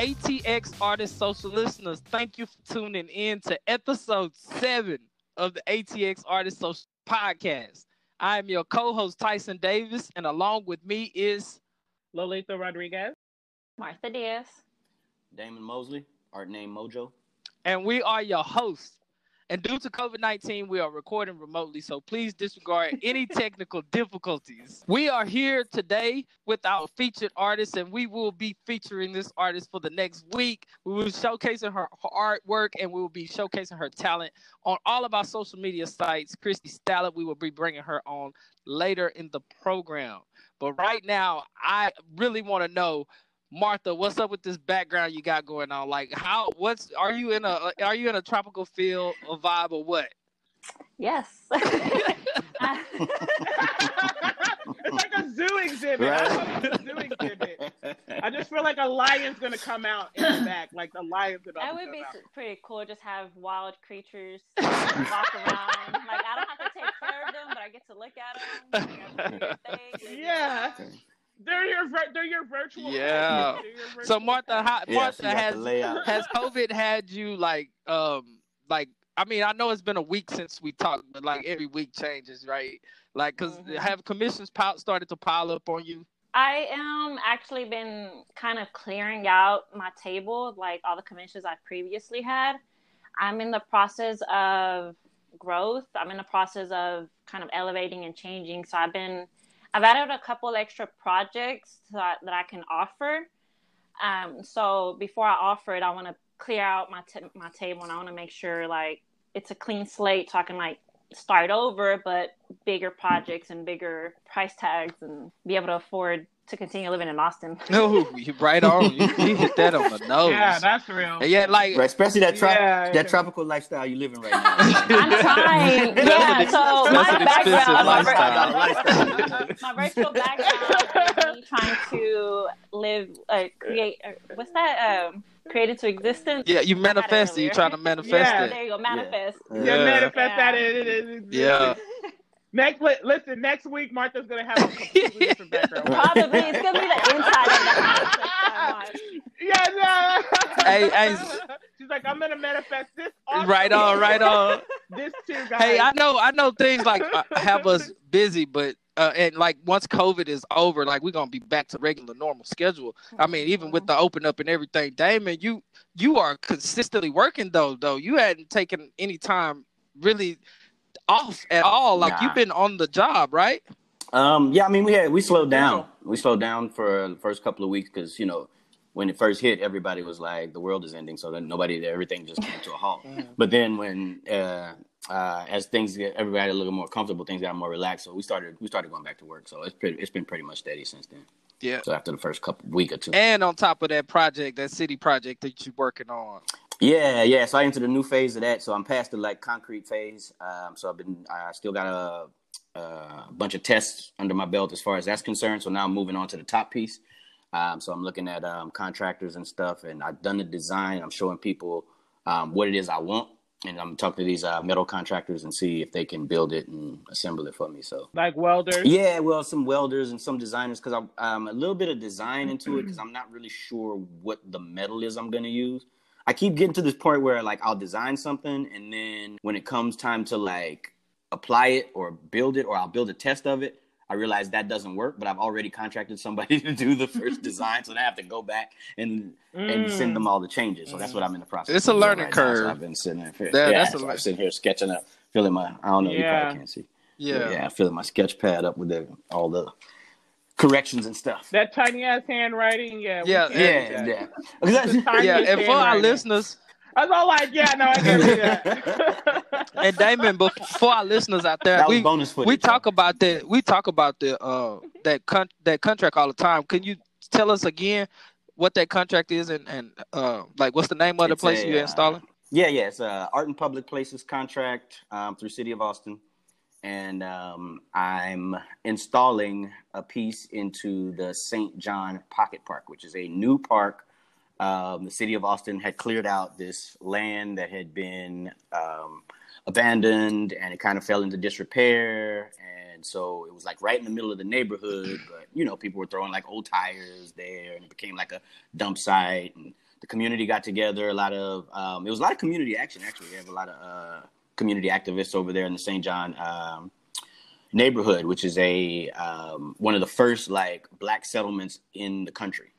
ATX Artist Social listeners, thank you for tuning in to episode seven of the ATX Artist Social podcast. I am your co-host Tyson Davis, and along with me is Lolita Rodriguez, Martha Diaz, Damon Mosley, art name Mojo, and we are your hosts. And due to COVID 19, we are recording remotely, so please disregard any technical difficulties. We are here today with our featured artist, and we will be featuring this artist for the next week. We will be showcasing her, her artwork and we will be showcasing her talent on all of our social media sites. Christy Stallop, we will be bringing her on later in the program. But right now, I really want to know Martha, what's up with this background you got going on? Like, how? What's? Are you in a? Are you in a tropical feel or vibe or what? Yes. it's like a zoo exhibit. Right. I, a zoo exhibit. I just feel like a lion's gonna come out in the back, like the lion's gonna. That would come be out. pretty cool. Just have wild creatures walk around. Like I don't have to take care of them, but I get to look at them. You know, do thing. Yeah, they're your they're your virtual. Yeah. Your virtual So Martha, how, Yeah, Martha so has has COVID had you like um like I mean I know it's been a week since we talked, but like every week changes, right? Like, because Mhm. have commissions pile, started to pile up on you? I am actually been kind of clearing out my table, like all the commissions I previously had. I'm in the process of growth. I'm in the process of kind of elevating and changing. So I've been, I've added a couple extra projects that, that I can offer. Um, so before I offer it, I want to clear out my t- my table and I want to make sure like it's a clean slate so I can like start over, but bigger projects and bigger price tags and be able to afford to continue living in Austin. No, you right on. You, you hit that on the nose. Yeah, that's real. And yeah, like Right, especially that trop- Yeah, yeah. that tropical lifestyle you're living right now. I'm trying. Yeah. an- So that's my an expensive background, my, vir- lifestyle. my virtual background is me trying to live, uh, create. Uh, what's that? Um, create into existence. yeah, you manifest it. You earlier. trying to manifest Yeah. it. There you go. Manifest. Yeah, Yeah. manifest that. Yeah. It, it, it, Yeah. Next, li- listen. Next week, Martha's gonna have a completely different background. Probably it's gonna be the inside of the house. this time on. Yeah, no. Hey, hey. She's like, I'm gonna manifest this. Also. Right on, right on. This too, guys. Hey, I know, I know things like uh, have us busy, but uh, and like once COVID is over, like we're gonna be back to regular normal schedule. I mean, even with the open up and everything, Damon, you you are consistently working though. Though you hadn't taken any time really off at all. Like Nah. you've been on the job, right? Um, yeah, I mean, we had we slowed down. We slowed down for the first couple of weeks because you know when it first hit, everybody was like, "The world is ending," so then nobody, everything just came to a halt. But then when uh, uh, as things get, everybody a little more comfortable, things got more relaxed. So we started we started going back to work. So it's pretty, it's been pretty much steady since then. Yeah. So after the first couple week or two. And on top of that project, that city project that you're working on. Yeah, yeah. So I entered a new phase of that. So I'm past the like concrete phase. Um, so I've been, I still got a, a bunch of tests under my belt as far as that's concerned. So now I'm moving on to the top piece. Um, so I'm looking at um, contractors and stuff, and I've done the design. I'm showing people um, what it is I want, and I'm talking to these uh, metal contractors and see if they can build it and assemble it for me. So like welders. yeah, well, some welders and some designers because I'm um, a little bit of design into it because I'm not really sure what the metal is I'm going to use. I keep getting to this point where like I'll design something and then when it comes time to like apply it or build it or I'll build a test of it, I realize that doesn't work. But I've already contracted somebody to do the first design, so then I have to go back and and send them mm. all the changes. So that's what I'm in the process. It's a learning right now. So curve. I've been sitting there. That- yeah, that's a so lear- I'm sitting here sketching up, filling my. I don't know. You Yeah. probably can't see. Yeah. Yeah, filling my sketch pad up with the, all the corrections and stuff. That tiny ass handwriting. Yeah. we Yeah, can't Yeah, that. yeah. 'Cause that's- Yeah, and for our listeners, I was all like, yeah, no, I can do that. and Damon, but for our listeners out there, we bonus footage. we talk about that. We talk about the uh that con- that contract all the time. Can you tell us again what that contract is and and uh like what's the name of the It's place a, you're uh, installing? Yeah, yeah. It's a art and public places contract um, through City of Austin, and um, I'm installing a piece into the St. John Pocket Park, which is a new park. Um, the City of Austin had cleared out this land that had been um, abandoned, and it kind of fell into disrepair. And so it was like right in the middle of the neighborhood, but you know, people were throwing like old tires there, and it became like a dump site. And the community got together. A lot of um, it was a lot of community action. Actually, we have a lot of uh, community activists over there in the St. John um, neighborhood, which is a um, one of the first like black settlements in the country.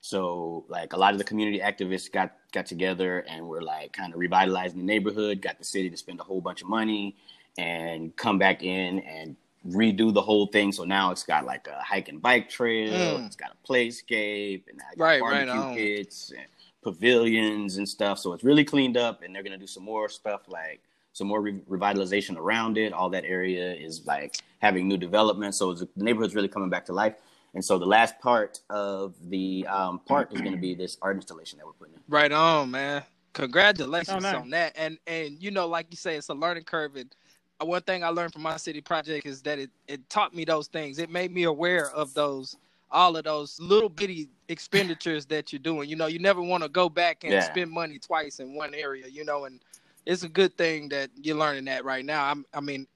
So like a lot of the community activists got got together and were like kind of revitalizing the neighborhood. Got the city to spend a whole bunch of money and come back in and redo the whole thing. So now it's got like a hike and bike trail. Mm. It's got a playscape and Right, right barbecue on. pits and pavilions and stuff. So it's really cleaned up, and they're gonna do some more stuff like some more re- revitalization around it. All that area is like having new development. So the neighborhood's really coming back to life. And so the last part of the um, park is going to be this art installation that we're putting in. Right on, man. Congratulations Oh, nice. on that. And and you know, like you say, it's a learning curve. And uh, one thing I learned from my city project is that it it taught me those things. It made me aware of those all of those little bitty expenditures that you're doing. You know, you never want to go back and Yeah. spend money twice in one area. You know, and it's a good thing that you're learning that right now. I'm, I mean,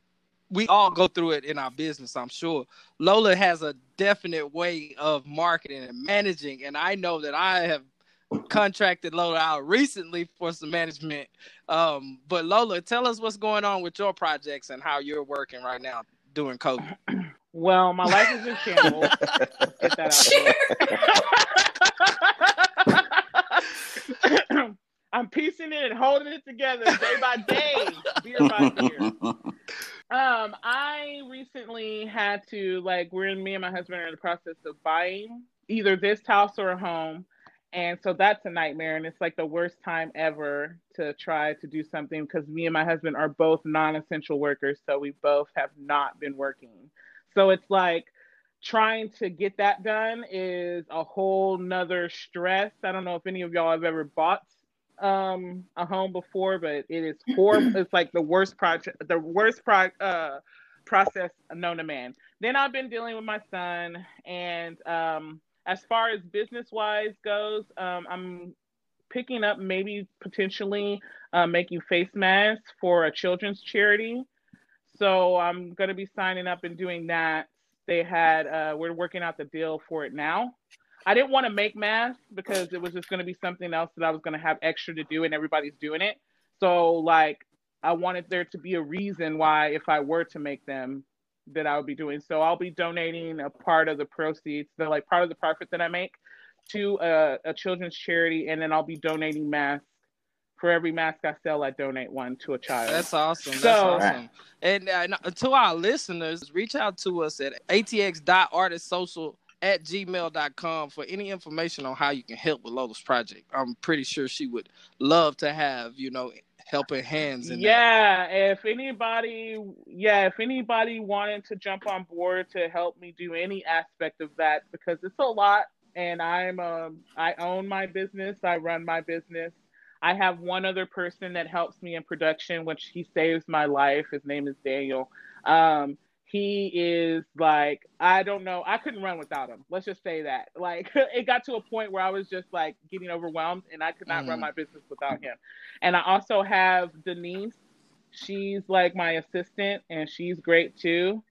we all go through it in our business, I'm sure. Lola has a definite way of marketing and managing, and I know that I have contracted Lola out recently for some management. Um, but Lola, tell us what's going on with your projects and how you're working right now during COVID. Well, my life is in shambles. Get that out there. I'm piecing it and holding it together day by day, beer by beer. Um, I recently had to like we're in me and my husband are in the process of buying either this house or a home. And so that's a nightmare and it's like the worst time ever to try to do something because me and my husband are both non-essential workers, so we both have not been working. So it's like trying to get that done is a whole nother stress. I don't know if any of y'all have ever bought um a home before, but it is horrible. it's like the worst project, the worst pro- uh, process known to man. Then I've been dealing with my son, and um, as far as business wise goes, um, I'm picking up maybe potentially uh, making face masks for a children's charity. So I'm going to be signing up and doing that. They had uh, we're working out the deal for it now. I didn't want to make masks because it was just going to be something else that I was going to have extra to do, and everybody's doing it. So like I wanted there to be a reason why if I were to make them that I would be doing. So I'll be donating a part of the proceeds, the like part of the profit that I make to a, a children's charity, and then I'll be donating masks. For every mask I sell, I donate one to a child. That's awesome. That's So- awesome. And uh, to our listeners, reach out to us at atx.artistsocial at gmail.com for any information on how you can help with Lola's project. I'm pretty sure she would love to have, you know, helping hands in that. yeah if anybody yeah if anybody wanted to jump on board to help me do any aspect of that because it's a lot and i'm um i own my business i run my business i have one other person that helps me in production which he saves my life his name is daniel um he is like i don't know i couldn't run without him let's just say that like it got to a point where i was just like getting overwhelmed and i could not run Mhm. my business without him and I also have Denise. She's like my assistant and she's great too.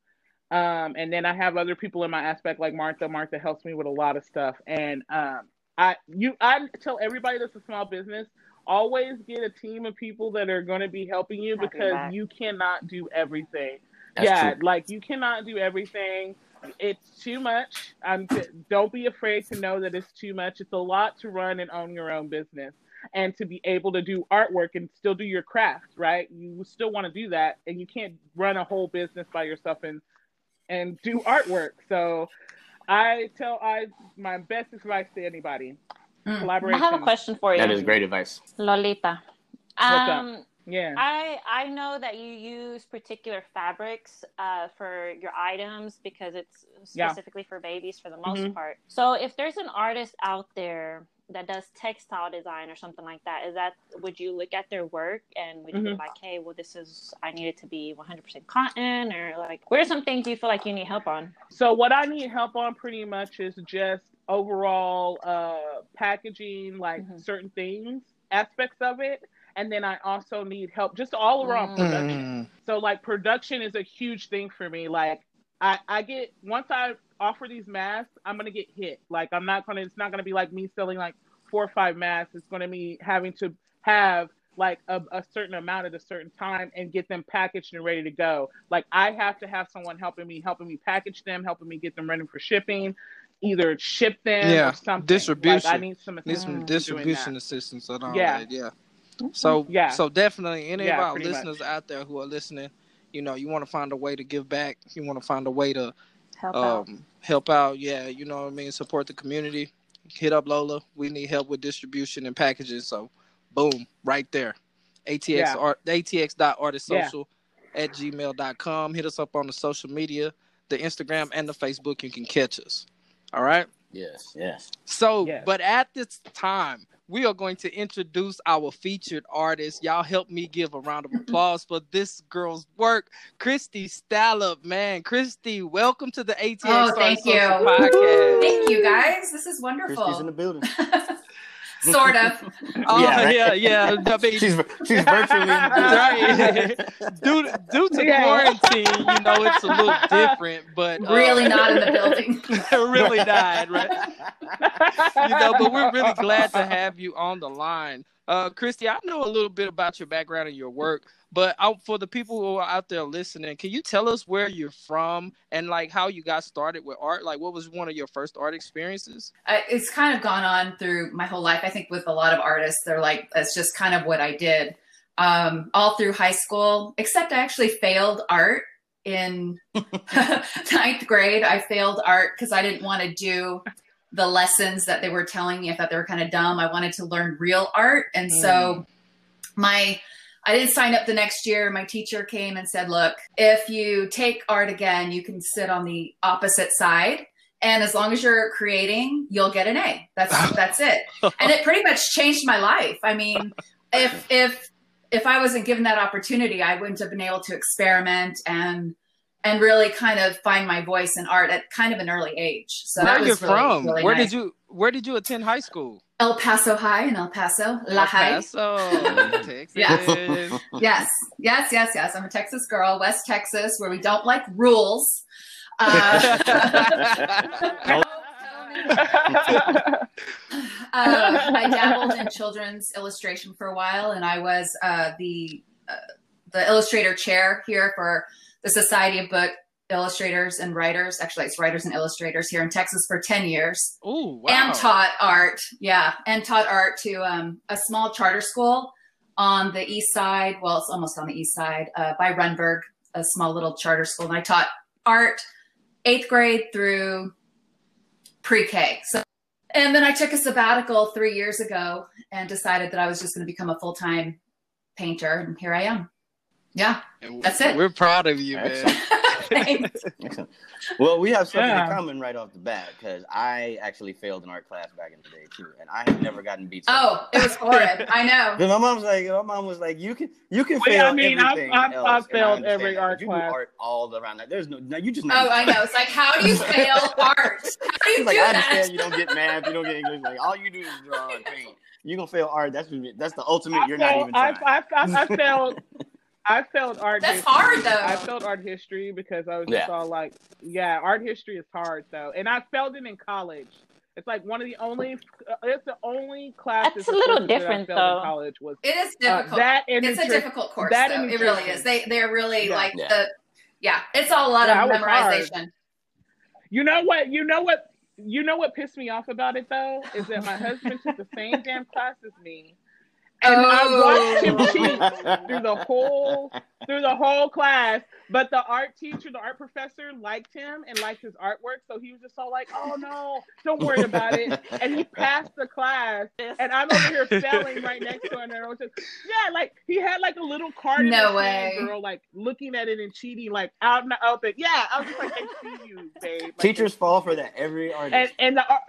Um, and then I have other people in my aspect like Martha. Martha helps me with a lot of stuff. And um, I you I tell everybody that's a small business, always get a team of people that are going to be helping you because you cannot do everything. That's yeah, true. like you cannot do everything. It's too much. I'm don't be afraid to know that it's too much. It's a lot to run and own your own business and to be able to do artwork and still do your craft, right? You still want to do that and you can't run a whole business by yourself and and do artwork. So I tell I my best advice to anybody. Collaborate. I have a question for you, That is great advice. Lolita. up? Um, Yeah. I I know that you use particular fabrics uh, for your items because it's Yeah. specifically for babies for the most Mhm. part. So if there's an artist out there that does textile design or something like that, is that would you look at their work and would you be Mhm. like, hey, well, this is I need it to be 100% cotton or like, what are some things you feel like you need help on? So what I need help on pretty much is just overall uh, packaging, like Mhm. certain things, aspects of it, and then I also need help just all around Mm. production. So like production is a huge thing for me. Like I I get once I offer these masks, I'm gonna get hit. Like I'm not gonna. It's not gonna be like me selling like four or five masks. It's going to be having to have like a, a, certain amount at a certain time and get them packaged and ready to go. Like I have to have someone helping me, helping me package them, helping me get them ready for shipping, either ship them yeah. or something. Distribution. Like I need some, need some distribution assistance and all yeah. that. Yeah. So yeah. So definitely, any yeah, of our listeners much. out there who are listening, you know, you want to find a way to give back. You want to find a way to help um, out. Help out. Yeah, you know what I mean. Support the community. Hit up Lola. We need help with distribution and packaging. So, boom, right there. ATX yeah. art ATX dot artist social yeah. at gmail.com. Hit us up on the social media, the Instagram and the Facebook. You can catch us. All right. Yes, yes. So, yes. but at this time, we are going to introduce our featured artist. Y'all help me give a round of applause for this girl's work, Christy Stallop. Man, Christy, welcome to the ATX oh, thank you. podcast. Thank you, guys. This is wonderful. Christy's in the building. sort of. Oh yeah, right? yeah, yeah. I mean, she's she's virtually right. due to, due to yeah. quarantine, you know, it's a little different, but uh, really not in the building. really not, right? you know, but we're really glad to have you on the line. Uh, Christy, I know a little bit about your background and your work, but I, for the people who are out there listening, can you tell us where you're from and like how you got started with art? Like, what was one of your first art experiences? Uh, it's kind of gone on through my whole life. I think with a lot of artists, they're like, that's just kind of what I did um, all through high school, except I actually failed art in ninth grade. I failed art because I didn't want to do the lessons that they were telling me. I thought they were kind of dumb. I wanted to learn real art. And mm. so my I didn't sign up the next year. My teacher came and said, "Look, if you take art again, you can sit on the opposite side, and as long as you're creating, you'll get an A. That's that's it." And it pretty much changed my life. I mean, if if if I wasn't given that opportunity, I wouldn't have been able to experiment and and really kind of find my voice in art at kind of an early age. So where are you really, from? Really where nice. did you where did you attend high school? El Paso High in El Paso, La High. Paso, Texas. yes. yes, yes, yes, yes. I'm a Texas girl, West Texas, where we don't like rules. Uh, uh, I dabbled in children's illustration for a while, and I was uh, the uh, the illustrator chair here for the Society of Book Illustrators and Writers. Actually, it's Writers and Illustrators here in Texas for 10 years. Ooh, wow. And taught art. Yeah. And taught art to um, a small charter school on the east side. Well, it's almost on the east side uh, by Rundberg, a small little charter school. And I taught art eighth grade through pre K. So, and then I took a sabbatical three years ago and decided that I was just going to become a full time painter. And here I am. Yeah, that's it. We're proud of you, man. Excellent. Well, we have something yeah. in common right off the bat because I actually failed an art class back in the day too, and I have never gotten beat. Oh, it was horrid. I know. But my mom's like, my mom was like, you can, you can fail I mean, everything I've, I've, I've failed every art you class. do art all around that. There's no, no, you just. Know. Oh, I know. It's like, how do you fail art? How do you do like, that? I understand you don't get math, you don't get English. Like all you do is draw and paint. You're gonna fail art. That's that's the ultimate. I you're failed, not even trying. I, I, I failed. I felt art. That's history. hard though. I felt art history because I was just yeah. all like, yeah, art history is hard though, and I felt it in college. It's like one of the only. Uh, it's the only class. That's a little different though. College was it is uh, difficult. Uh, that it's a difficult course. That though. it really is. They they're really yeah. like yeah. the yeah. It's all a lot yeah, of memorization. You know what? You know what? You know what pissed me off about it though is that my husband took the same damn class as me, and oh. I watched oh. him oh. cheat through the whole through the whole class. But the art teacher, the art professor, liked him and liked his artwork, so he was just all like, "Oh no, don't worry about it." And he passed the class, and I'm over here failing right next to him. And I was just, yeah, like he had like a little card. No way, girl, like looking at it and cheating, like out in the open. Yeah, I was just like, "I see you, babe." Like, Teachers fall for that every artist. And, and the art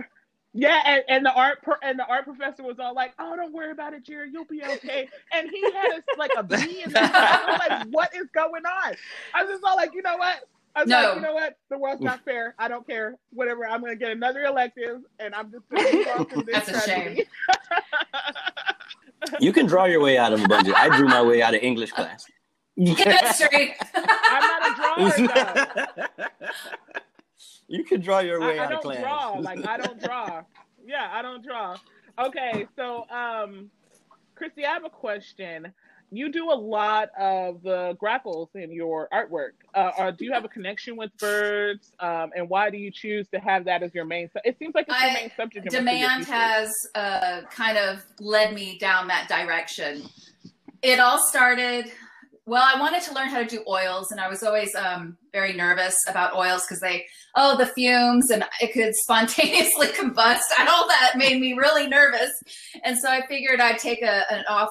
yeah, and, and the art pro- and the art professor was all like, "Oh, don't worry about it, Jerry. You'll be okay." And he had a, like a B in the I was like, "What is going on?" I was just all like, "You know what?" I was no. like, "You know what? The world's not fair. I don't care. Whatever. I'm going to get another elective, and I'm just going to move on this That's tragedy." a shame. you can draw your way out of a budget. I drew my way out of English class. That's straight. I'm not a drawer. You can draw your way I, out I of class. Draw. Like I don't draw. yeah, I don't draw. Okay, so um, Christy, I have a question. You do a lot of the grackles in your artwork. Uh, uh, do you have a connection with birds? Um, and why do you choose to have that as your main? Su- it seems like it's your I- main subject. in most of your demand has uh, kind of led me down that direction. It all started. Well, I wanted to learn how to do oils, and I was always um, very nervous about oils because they, oh, the fumes, and it could spontaneously combust, and all that made me really nervous. And so I figured I'd take a, an off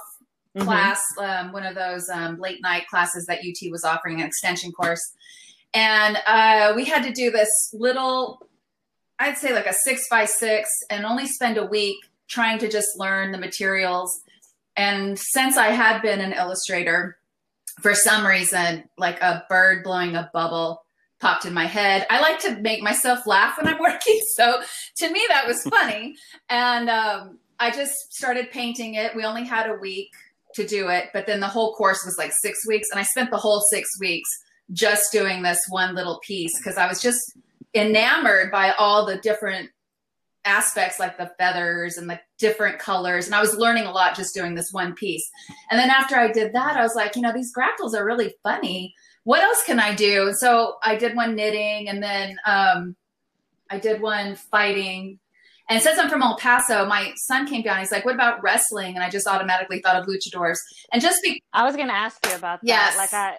Mhm. class, um, one of those um, late night classes that UT was offering, an extension course. And uh, we had to do this little, I'd say like a six by six, and only spend a week trying to just learn the materials. And since I had been an illustrator, for some reason, like a bird blowing a bubble popped in my head. I like to make myself laugh when I'm working. So to me, that was funny. and um, I just started painting it. We only had a week to do it, but then the whole course was like six weeks. And I spent the whole six weeks just doing this one little piece because I was just enamored by all the different aspects like the feathers and the different colors and i was learning a lot just doing this one piece. And then after i did that i was like you know these grackles are really funny. What else can i do? So i did one knitting and then um, i did one fighting. And since i'm from el paso my son came down he's like what about wrestling? And i just automatically thought of luchadors. And just be I was gonna ask you about that. Yes. Like I,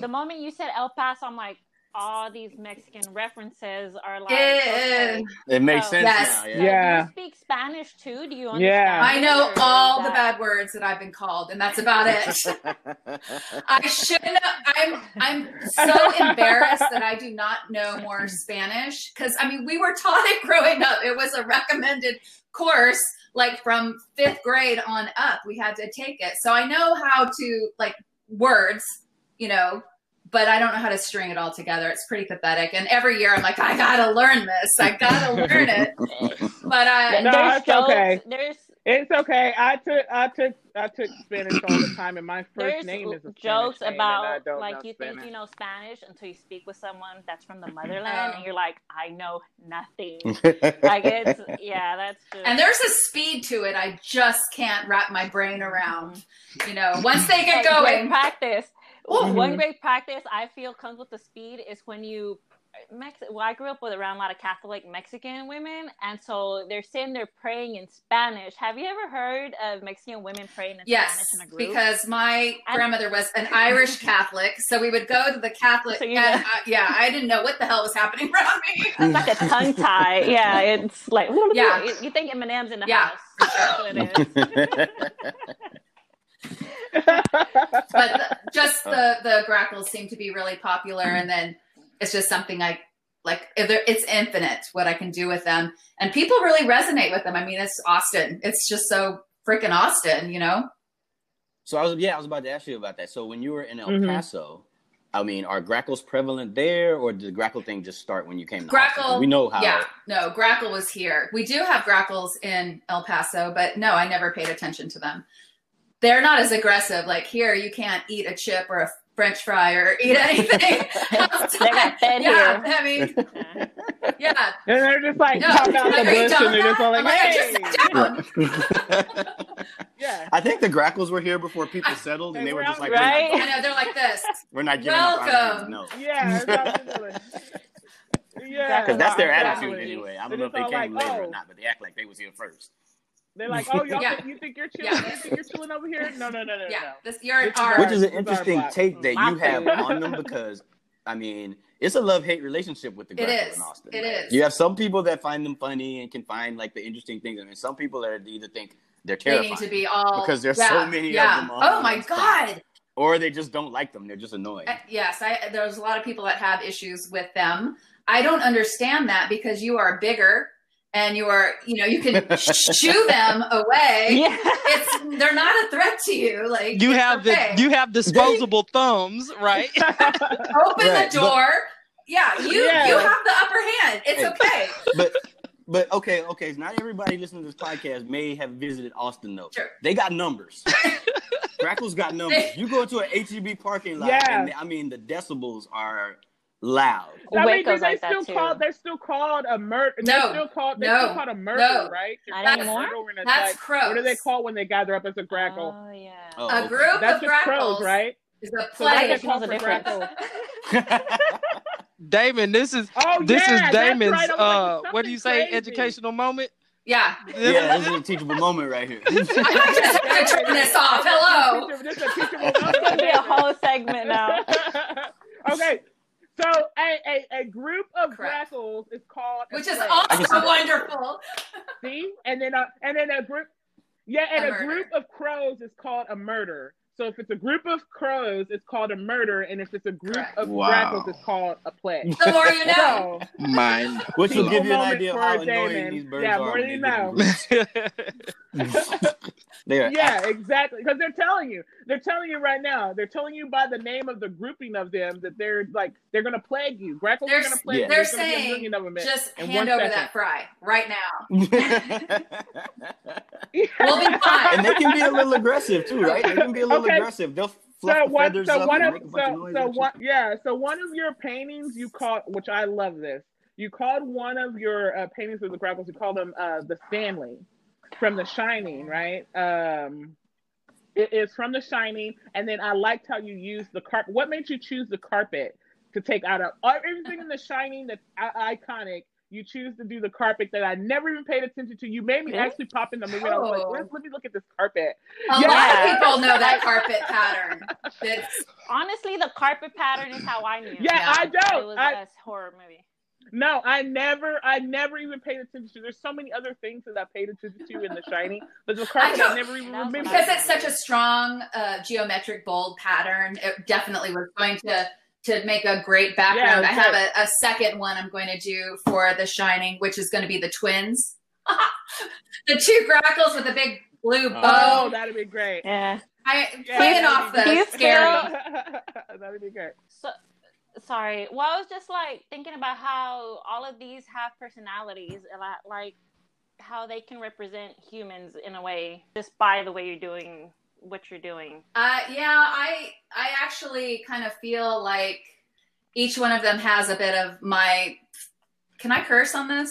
the moment you said El Paso, I'm like, all these Mexican references are like. Eh. okay. It makes So- sense Yes. now. Yeah. Yeah. Do you speak Spanish too? Do you understand? Yeah. I know all is the bad words that I've been called, and that's about it. I shouldn't. I'm I'm so embarrassed that I do not know more Spanish because I mean we were taught it growing up. It was a recommended course, like from fifth grade on up. We had to take it, so I know how to like words, you know. But I don't know how to string it all together. It's pretty pathetic. And every year I'm like, I gotta learn this. I gotta learn it. But uh, I, No, there's it's jokes. okay. There's It's okay. I took I took I took Spanish all the time, and my first there's name is a jokes name, and I about don't like know you Spanish. think you know Spanish until you speak with someone that's from the motherland, Oh. and you're like, I know nothing. like it's yeah, that's just, And there's a speed to it I just can't wrap my brain around. You know, once they get Like, going, practice. Mhm. One great practice I feel comes with the speed is when you. Mex- well, I grew up with around a lot of Catholic Mexican women, and so they're sitting there praying in Spanish. Have you ever heard of Mexican women praying in yes, Spanish in a group? because my And- grandmother was an Irish Catholic, so we would go to the Catholic. So and, know- uh, yeah, I didn't know what the hell was happening around me. it's like a tongue tie. Yeah, it's like Yeah. You, you think Eminem's in the Yeah. house? That's what it is. But the, just the the grackles seem to be really popular, and then it's just something I like. It's infinite what I can do with them, and people really resonate with them. I mean, it's Austin. It's just so freaking Austin, you know. So I was yeah, I was about to ask you about that. So when you were in El Mhm. Paso, I mean, are grackles prevalent there, or did the grackle thing just start when you came to Grackle, Austin? We know how. Yeah, no, grackle was here. We do have grackles in El Paso, but no, I never paid attention to them. They're not as aggressive. Like here, you can't eat a chip or a French fry or eat anything. They got fed yeah, here. I mean, Yeah. yeah. and they're just like No, out the like, are bush, and they're just all that? like, I'm "Hey, I just sat down. yeah." I think the grackles were here before people I- settled, and Hey, they were we're just like, Right? I know they're like this. we're not, we're giving up Welcome. lands, no. Yeah, yeah. Because that's their exactly. attitude anyway. I don't know if they came like, later oh. or not, but they act like they was here first. They're like, "Oh, y'all, Yeah. think, you think you're chilling? Yeah. You think you're chilling over here? No, no, no, no, Yeah, no." this you're This is our our- Which is an This is our interesting take that My you have on them because, I mean, it's a love hate relationship with the It grackle in Austin. It right? is. You have some people that find them funny and can find like the interesting things, and mean, some people that either think they're they terrifying need to be all Because there's yeah, so many of them on Oh my Instagram. god. or they just don't like them. They're just annoying. Uh, Yes, I there's a lot of people that have issues with them. I don't understand that because you are bigger and you are, you know, you can shoo them away. Yeah. It's they're not a threat to you. Like You have okay. the you have disposable thumbs, right? open Right, the door. yeah, you Yeah. you have the upper hand. It's Hey. okay. but but okay, okay. Not everybody listening to this podcast may have visited Austin though. Sure. They got numbers. Grackles got numbers. You go into an HEB parking lot, Yeah. and I mean the decibels are loud. I mean, Waco's they like that still too. called. They're still called a murder. No. They're still called. They're No. still called a murder, No. right? They're Not called anymore? murder when That's like- crows. What do they call when they gather up as a grackle? Oh yeah. Oh, A okay. group That's of just crows, right? is a So play. gets Tells called the for difference. grackle. Damon, this is Oh this yeah, is Damon's right. Uh like, what do you say crazy. educational moment? yeah. yeah, this is a teachable moment right here. I just turn this off. Hello. This is a teachable It's moment. gonna be a whole segment now. okay, so a, a, a group of Correct. grackles is called a Which is play. I see also wonderful. See, and then a, and then a group, yeah, and A a, group of crows is called a murder. So if it's a group of crows, it's called a murder, and if it's a group Correct. of Wow. grackles, it's called a play. The more you know. So, Mind. Which will give you an idea of for how Damon. annoying these birds Yeah, are. more than you know. groups. they are yeah, exactly. Because they're telling you, they're telling you right now. They're telling you by the name of the grouping of them that they're like they're gonna plague you. Grackles They're- are gonna plague yeah. you. They're gonna be a saying of them just hand over second. that fry right now. and We'll be fine. And they can be a little aggressive too, right? They can be a little Okay. aggressive. They'll fluff so the one, feathers so up one and of, make a bunch of so, noise. so one, yeah, so one of your paintings you called, which I love this. You called one of your uh, paintings of the grackles. You called them uh, the Stanley from The Shining, right? Um, it is from The Shining, and then I liked how you used the carpet. What made you choose the carpet to take out of everything in The Shining that's i- iconic? You choose to do the carpet that I never even paid attention to. You made me Really? actually pop in the movie. And I was like, Oh. let, let me look at this carpet. A Yeah. lot of people know that carpet pattern. It's Honestly, the carpet pattern is how I knew. Yeah, Yeah. I It don't. was I, a horror movie. No, I never, I never even paid attention to. There's so many other things that I paid attention to in The Shining, but the carpet I, don't- never even remember. because it's such a strong uh, geometric bold pattern. It definitely was going to to make a great background. Yeah, I have a, a second one I'm going to do for The Shining, which is going to be the twins, the two grackles with a big blue bow. Oh, that'd be great. Yeah. I Yeah, playing off the great. scary. that'd be great. So sorry. Well, I was just like thinking about how all of these have personalities, a lot like how they can represent humans in a way just by the way you're doing what you're doing. Uh, yeah, I I actually kind of feel like each one of them has a bit of my. Can I curse on this?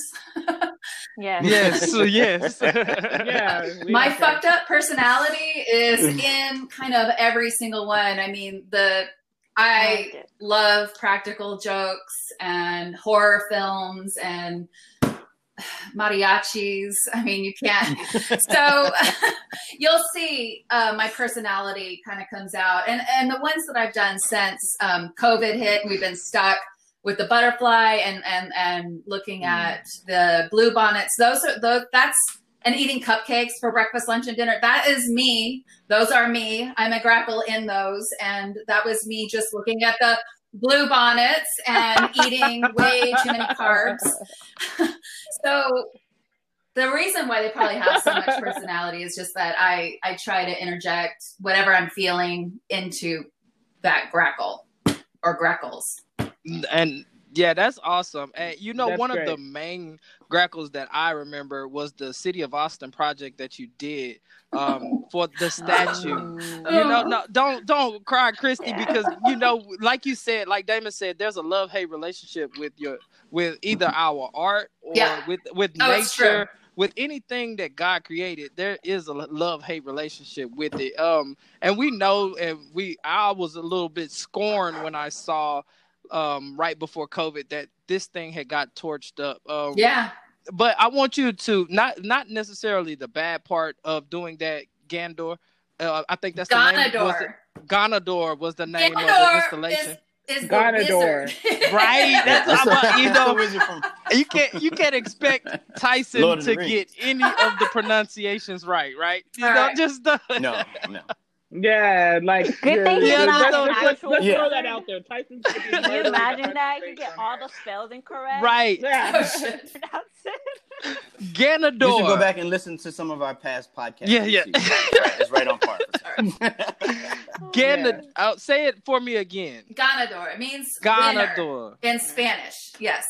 yes. yes, yes. Yeah, my fucked up personality is in kind of every single one. I mean, the I love practical jokes and horror films and mariachis. I mean, you can't. so you'll see uh, my personality kind of comes out, and and the ones that I've done since um, COVID hit, we've been stuck with the butterfly and and and looking Mm. at the blue bonnets. Those are those. That's and eating cupcakes for breakfast, lunch, and dinner. That is me. Those are me. I'm a grackle in those, and that was me just looking at the blue bonnets and eating way too many carbs. so the reason why they probably have so much personality is just that I I try to interject whatever I'm feeling into that grackle or grackles. and yeah, that's awesome. And you know, That's one of the main grackles that I remember was the City of Austin project that you did um, for the statue. Um, You know, no, don't don't cry, Christy, Yeah. because you know, like you said, like Damon said, there's a love hate relationship with your with either our art or Yeah. with with Oh, nature. With anything that God created, there is a love hate relationship with it. Um, and we know, and we I was a little bit scorned when I saw, um, right before COVID that this thing had got torched up. Um, Yeah. But I want you to not not necessarily the bad part of doing that, Gandor. Uh, I think that's the name. Was it, Ganador. Ganador was the name of the installation. is, is the Ganador. Right, that's That's what I'm- the- you that's the know. wizard from- You can't you can't expect Tyson Lord to get any of the pronunciations right, right? You All know, right. just the No, no. Yeah, like Good yeah, thing he's let's, not let's, let's, let's, Yeah. throw that out there. Tyson's Can you imagine that? You get all the spells incorrect. right. Oh, Yeah. Shit. Ganador. You should go back and listen to some of our past podcasts. Yeah, yeah. It's right, on par. Ganador. Uh, say it for me again. Ganador. It means winner Ganador. in Spanish. Yes.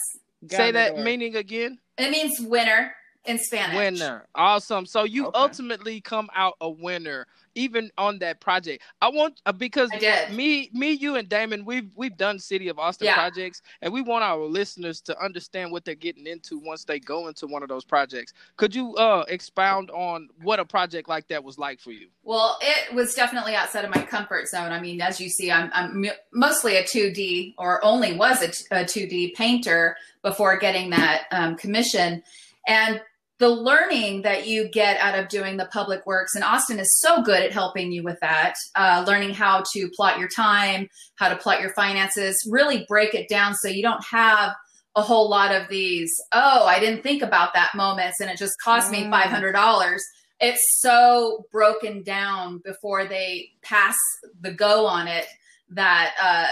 Say that meaning again. It means winner in Spanish. Winner. Awesome. So you Okay. ultimately come out a winner even on that project. I want uh, because I me me you and Damon we've we've done City of Austin Yeah. projects and we want our listeners to understand what they're getting into once they go into one of those projects. Could you uh expound on what a project like that was like for you? Well, it was definitely outside of my comfort zone. I mean, as you see, I'm, I'm mostly a 2D or only was a, t- a 2D painter before getting that um, commission. And the learning that you get out of doing the public works, and Austin is so good at helping you with that, uh, learning how to plot your time, how to plot your finances, really break it down so you don't have a whole lot of these, oh, I didn't think about that moments and it just cost me Mm. $500 it's so broken down before they pass the go on it that uh,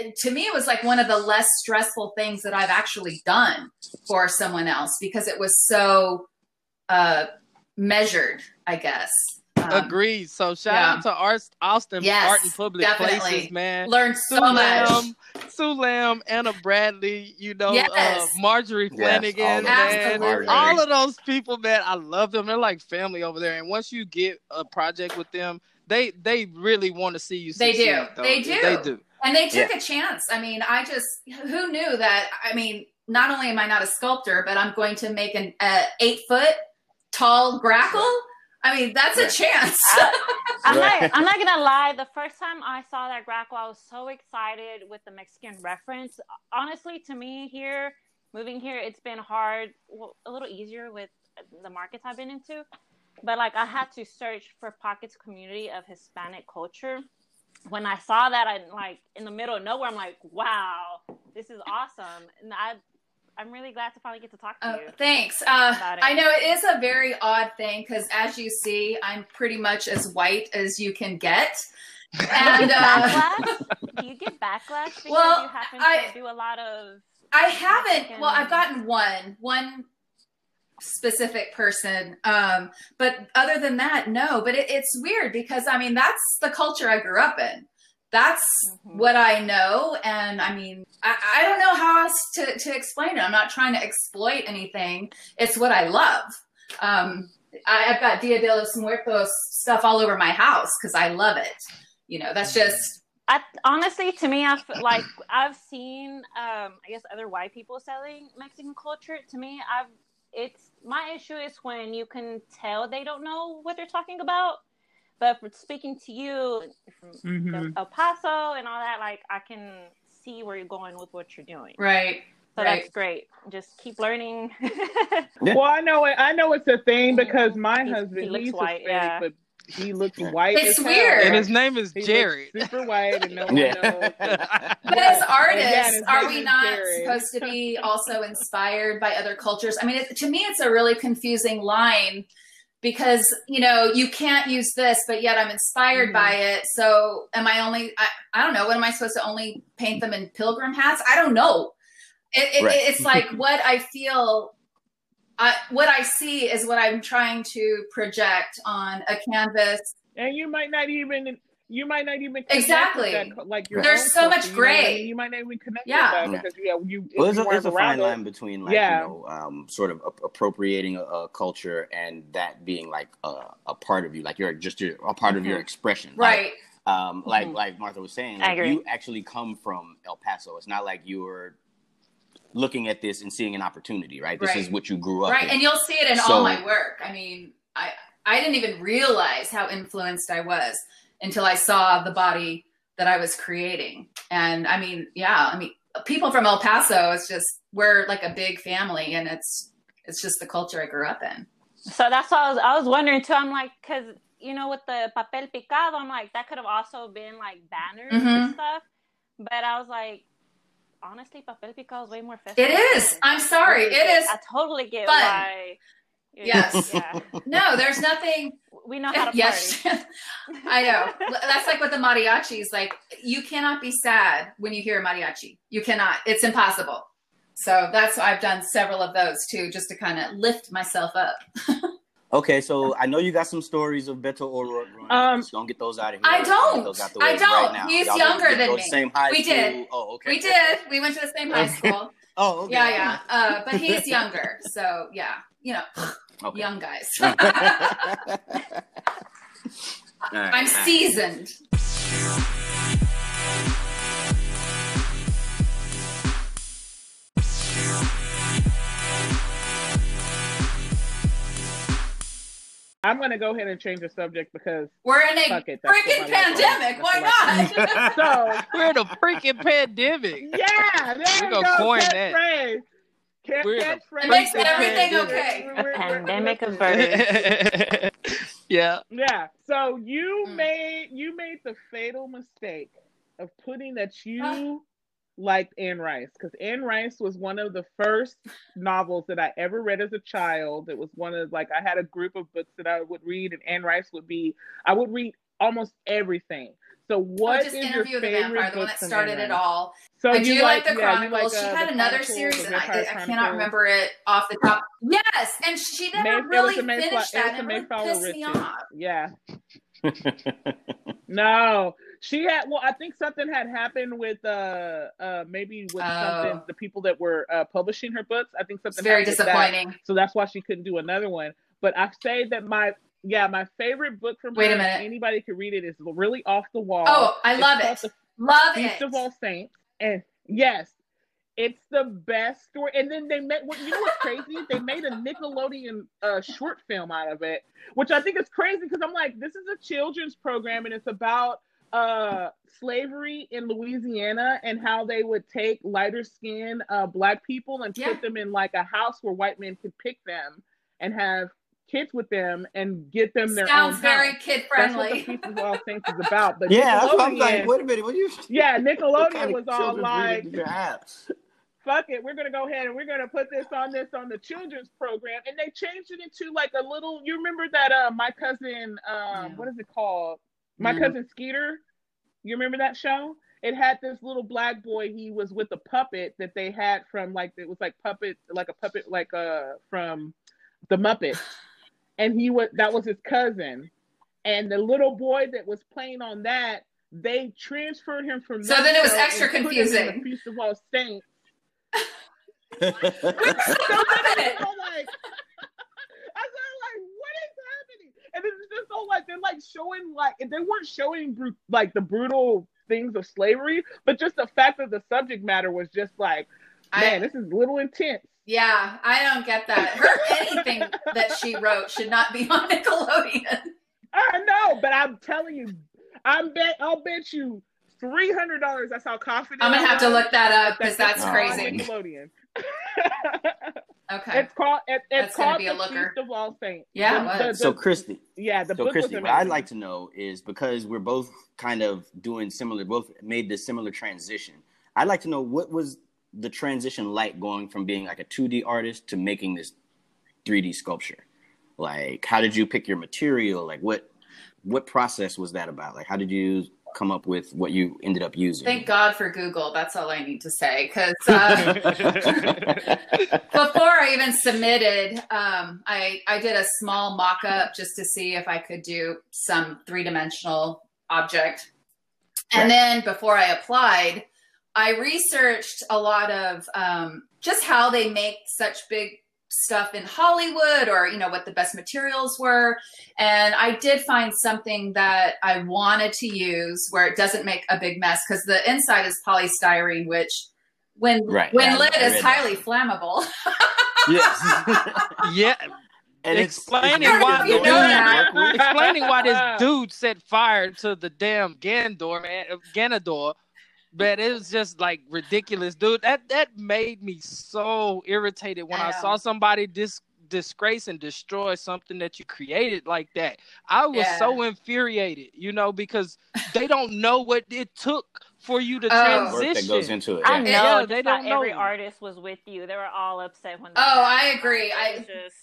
it, to me it was like one of the less stressful things that I've actually done for someone else because it was so uh, measured, I guess. Um, Agreed. So shout yeah. out to Art, Austin Yes, Art in Public definitely. Places, man. Learned so much. Lamb, Sue Lamb, Anna Bradley, you know, uh, Yes. Marjorie Yes, Flanagan, all of man. Absolutely. All of those people, man, I love them. They're like family over there. And once you get a project with them, they they really want to see you. They do. though. They do. They do. And they took a chance. I mean, I just who knew that? I mean, not only am I not a sculptor, but I'm going to make an uh, eight foot tall grackle. I mean, that's a chance. I'm not. I'm not gonna lie. The first time I saw that grackle, I was so excited with the Mexican reference. Honestly, to me here, moving here, it's been hard. Well, a little easier with the markets I've been into, but like I had to search for pockets community of Hispanic culture. When I saw that, I like in the middle of nowhere. I'm like, wow, this is awesome, and I, I'm really glad to finally get to talk to Oh, you. thanks. Uh, I know it is a very odd thing because, as you see, I'm pretty much as white as you can get. And uh, backlash? Do you get backlash because Well, you happen I- to do a lot of? I haven't. Well, I've gotten one, one specific person. Um, but other than that, no. But it, it's weird because I mean that's the culture I grew up in. That's Mhm. what I know, and I mean I, I don't know how else to to explain it. I'm not trying to exploit anything. It's what I love. Um, I, I've got Dia de los Muertos stuff all over my house because I love it. You know, that's just I, honestly, to me, I've like I've seen, um, I guess, other white people selling Mexican culture. To me, I've it's my issue is when you can tell they don't know what they're talking about. But for speaking to you from Mhm. El Paso and all that, like I can see where you're going with what you're doing. right. So right. that's great. Just keep learning. Well, I know it. I know it's a thing because my He's- husband he looks he's white, Hispanic, yeah. but he looks white. It's as hell. weird. And his name is He looks Jared. super white, and no one Yeah. knows. But as artists, Yeah, are we not Jared. supposed to be also inspired by other cultures? I mean, it, to me, it's a really confusing line because you know you can't use this, but yet I'm inspired Mhm. by it. So, am I only? I, I don't know. What am I supposed to only paint them in pilgrim hats? I don't know. It, it, Right. It's like what I feel. I, what I see is what I'm trying to project on a canvas. and you might not even you might not even Exactly. that, like your There's so much culture, you know gray. You might not even connect Yeah. with that because yeah, you. Well, there's you a, there's a fine it- line between like Yeah. you know um, sort of ap- appropriating a, a culture and that being like a, a part of you, like you're just your, a part of your Mhm. expression, Like, Right. um, like Mhm. like Martha was saying, like, you actually come from El Paso. It's not like you were looking at this and seeing an opportunity, right? This Right. is what you grew up right in. and you'll see it in all my work i mean i i didn't even realize how influenced i was until i saw the body that i was creating and i mean yeah i mean people from el paso it's just we're like a big family and it's it's just the culture i grew up in So that's what I was, I was wondering too. I'm like, because you know, with the papel picado, I'm like, that could have also been like banners Mhm. and stuff. But I was like, honestly, papel picado is way more festive. it is i'm sorry it is I totally get fun. why. Yes. Yeah. no there's nothing We know how to yes party. i know that's like with the mariachis like you cannot be sad when you hear a mariachi you cannot it's impossible so that's i've done several of those too just to kind of lift myself up Okay, so I know you got some stories of Beto O'Rourke growing. Um, Let's don't get those out of here. I don't. get those out the I don't. Right. He's Y'all younger than me. Same high We school. did. Oh, okay. we did we went to the same high school Oh, okay. Yeah, yeah. Uh, but he's younger, so yeah, you know, Okay. young guys. Right. I'm seasoned. I'm gonna go ahead and change the subject because We're in a it, freaking what my life is. pandemic. Why not? so We're in a freaking pandemic. yeah, there We you gonna go. coin that. catchphrase. Cat- We're in a catchphrase. It makes everything pandemic. okay. We're- A we're- we're- pandemic of listen. birds. yeah. Yeah. So you Mm. made you made the fatal mistake of putting that you Huh? Liked Anne Rice because Anne Rice was one of the first novels that I ever read as a child. It was one of like I had a group of books that I would read, and Anne Rice would be I would read almost everything. So Oh, what just is your interview the favorite vampire, the one that started it all. So I you do like the yeah, you Chronicles. she uh, had the another series, and I, I cannot Chronicles. remember it off the top. Yes, and she never May- really finished it that. and It really pissed me off. Yeah. No, she had. Well, I think something had happened with uh uh maybe with something Oh. the people that were uh, publishing her books. I think It's something very happened with that. disappointing. So that's why she couldn't do another one. But I say that my yeah my favorite book from Wait a minute. Anybody could read it. Is really off the wall. Oh, I It's love it. The Love Feast it. of All Saints, and yes. It's the best story, and then they made. what- You know what's crazy? They made a Nickelodeon uh, short film out of it, which I think is crazy because I'm like, this is a children's program, and it's about uh slavery in Louisiana and how they would take lighter skinned uh black people and Yeah. put them in like a house where white men could pick them and have kids with them and get them their Sounds own very house. kid That's what the friendly. Feast of All Saints is about. But yeah, I'm Nickelodeon- like. Wait a minute. What you? yeah, what Nickelodeon kind of was all like, reading do you have? fuck it, we're gonna go ahead and we're gonna put this on this on the children's program, and they changed it into like a little. You remember that? Uh, my cousin, um, Yeah. what is it called? My Mhm. cousin Skeeter. You remember that show? It had this little black boy. He was with a puppet that they had from like it was like puppet, like a puppet, like uh from the Muppets, and he was that was his cousin, and the little boy that was playing on that. They transferred him from. So that then it was extra and put him in the confusing. Feast of All Saints. Love So then it. I'm like, I was like, what is happening? And it's just so like they're like showing like they weren't showing bru- like the brutal things of slavery, but just the fact that the subject matter was just like, man, I, this is a little intense. yeah, I don't get that. Her anything that she wrote should not be on Nickelodeon. I know, but I'm telling you, I'm bet I'll bet you three hundred dollars. That's how confident I'm gonna have to look that up because that's on crazy. Nickelodeon. Okay. It's called it, it's That's called be a the looker. Feast of All Saints. Yeah, The- it the- so, the- Christy, yeah, the so book Christy, what I'd like to know is because we're both kind of doing similar, both made this similar transition. I'd like to know what was the transition like going from being like a 2D artist to making this 3D sculpture. Like, how did you pick your material? Like, what what process was that about? Like, how did you come up with what you ended up using? Thank God for Google. That's all I need to say. Because uh, before I even submitted, um, I I did a small mock up just to see if I could do some three dimensional object, and then before I applied, I researched a lot of um, just how they make such big stuff in Hollywood, or you know what the best materials were, and I did find something that I wanted to use where it doesn't make a big mess because the inside is polystyrene, which when Right, when yeah, lit is read highly flammable. yes. Yeah, and Explaining it's why you going know to that. work with. explaining why this dude set fire to the damn Ganondorf, man, Ganondorf. But it was just like ridiculous, dude. That that made me so irritated when I I, saw somebody dis- disgrace and destroy something that you created like that. I was Yeah. so infuriated, you know, because they don't know what it took for you to Oh. transition. that goes into it. I know Yeah, they not don't know. every artist was with you. They were all upset when. That Oh, I agree. I- just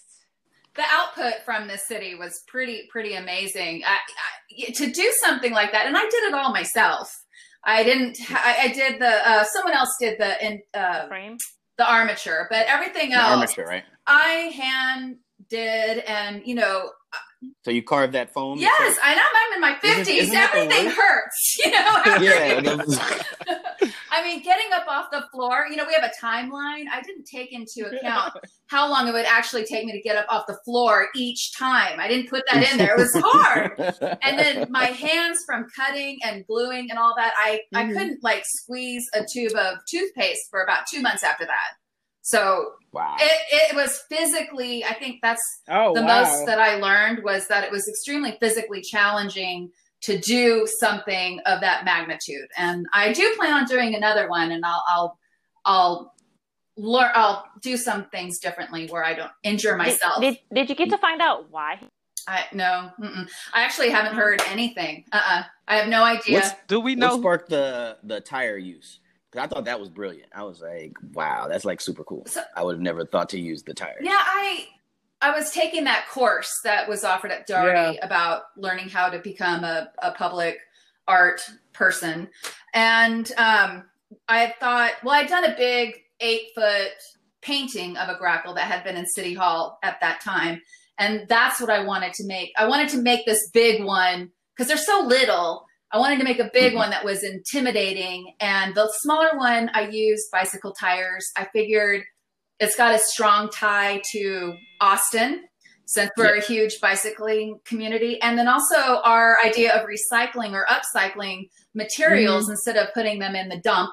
the output from the city was pretty pretty amazing. I, I, to do something like that, and I did it all myself. I didn't. I, I did the. Uh, someone else did the in, uh, frame. the armature, but everything The else armature, right? I hand did, and you know, So you carved that foam. yes, I know I'm in my Isn't- fifties. isn't Everything hurts, you know. Yeah. everything- that I mean, getting up off the floor, you know, we have a timeline. I didn't take into account how long it would actually take me to get up off the floor each time. I didn't put that in there. It was hard. and then my hands from cutting and gluing and all that, I, I Mhm. couldn't like squeeze a tube of toothpaste for about two months after that. So wow. it, it was physically, I think that's Oh, the wow. most that I learned was that it was extremely physically challenging to do something of that magnitude. And I do plan on doing another one, and I'll I'll I'll learn. I'll do some things differently where I don't injure myself. Did, did, did you get to find out why? I no, mm-mm. I actually haven't heard anything. Uh, uh I have no idea. What's- Do we what know? sparked the the tire use? Because I thought that was brilliant. I was like, wow, that's like super cool. So- I would have never thought to use the tire. Yeah, I I was taking that course that was offered at Dougherty about learning how to become a, a public art person. And um, I thought, well, I'd done a big eight foot painting of a grackle that had been in City Hall at that time. And that's what I wanted to make. I wanted to make this big one because they're so little. I wanted to make a big Mhm. one that was intimidating. And the smaller one, I used bicycle tires. I figured it's got a strong tie to Austin since we're a huge bicycling community. And then also our idea of recycling or upcycling materials instead of putting them in the dump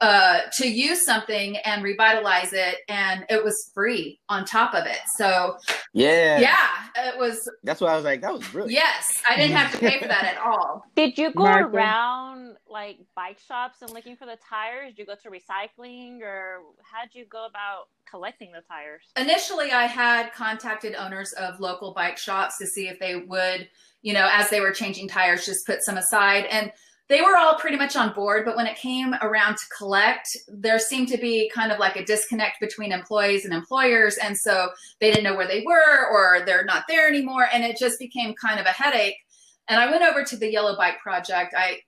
uh, to use something and revitalize it. And it was free on top of it. So, Yeah. yeah, it was, That's why I was like, that was brilliant. yes, I didn't have to pay for that at all. Did you go Martha? around like bike shops and looking for the tires? Did you go to recycling or how'd you go about collecting the tires? initially i had contacted owners of local bike shops to see if they would you know as they were changing tires just put some aside and they were all pretty much on board but when it came around to collect there seemed to be kind of like a disconnect between employees and employers and so they didn't know where they were or they're not there anymore and it just became kind of a headache. And i went over to the yellow bike project. I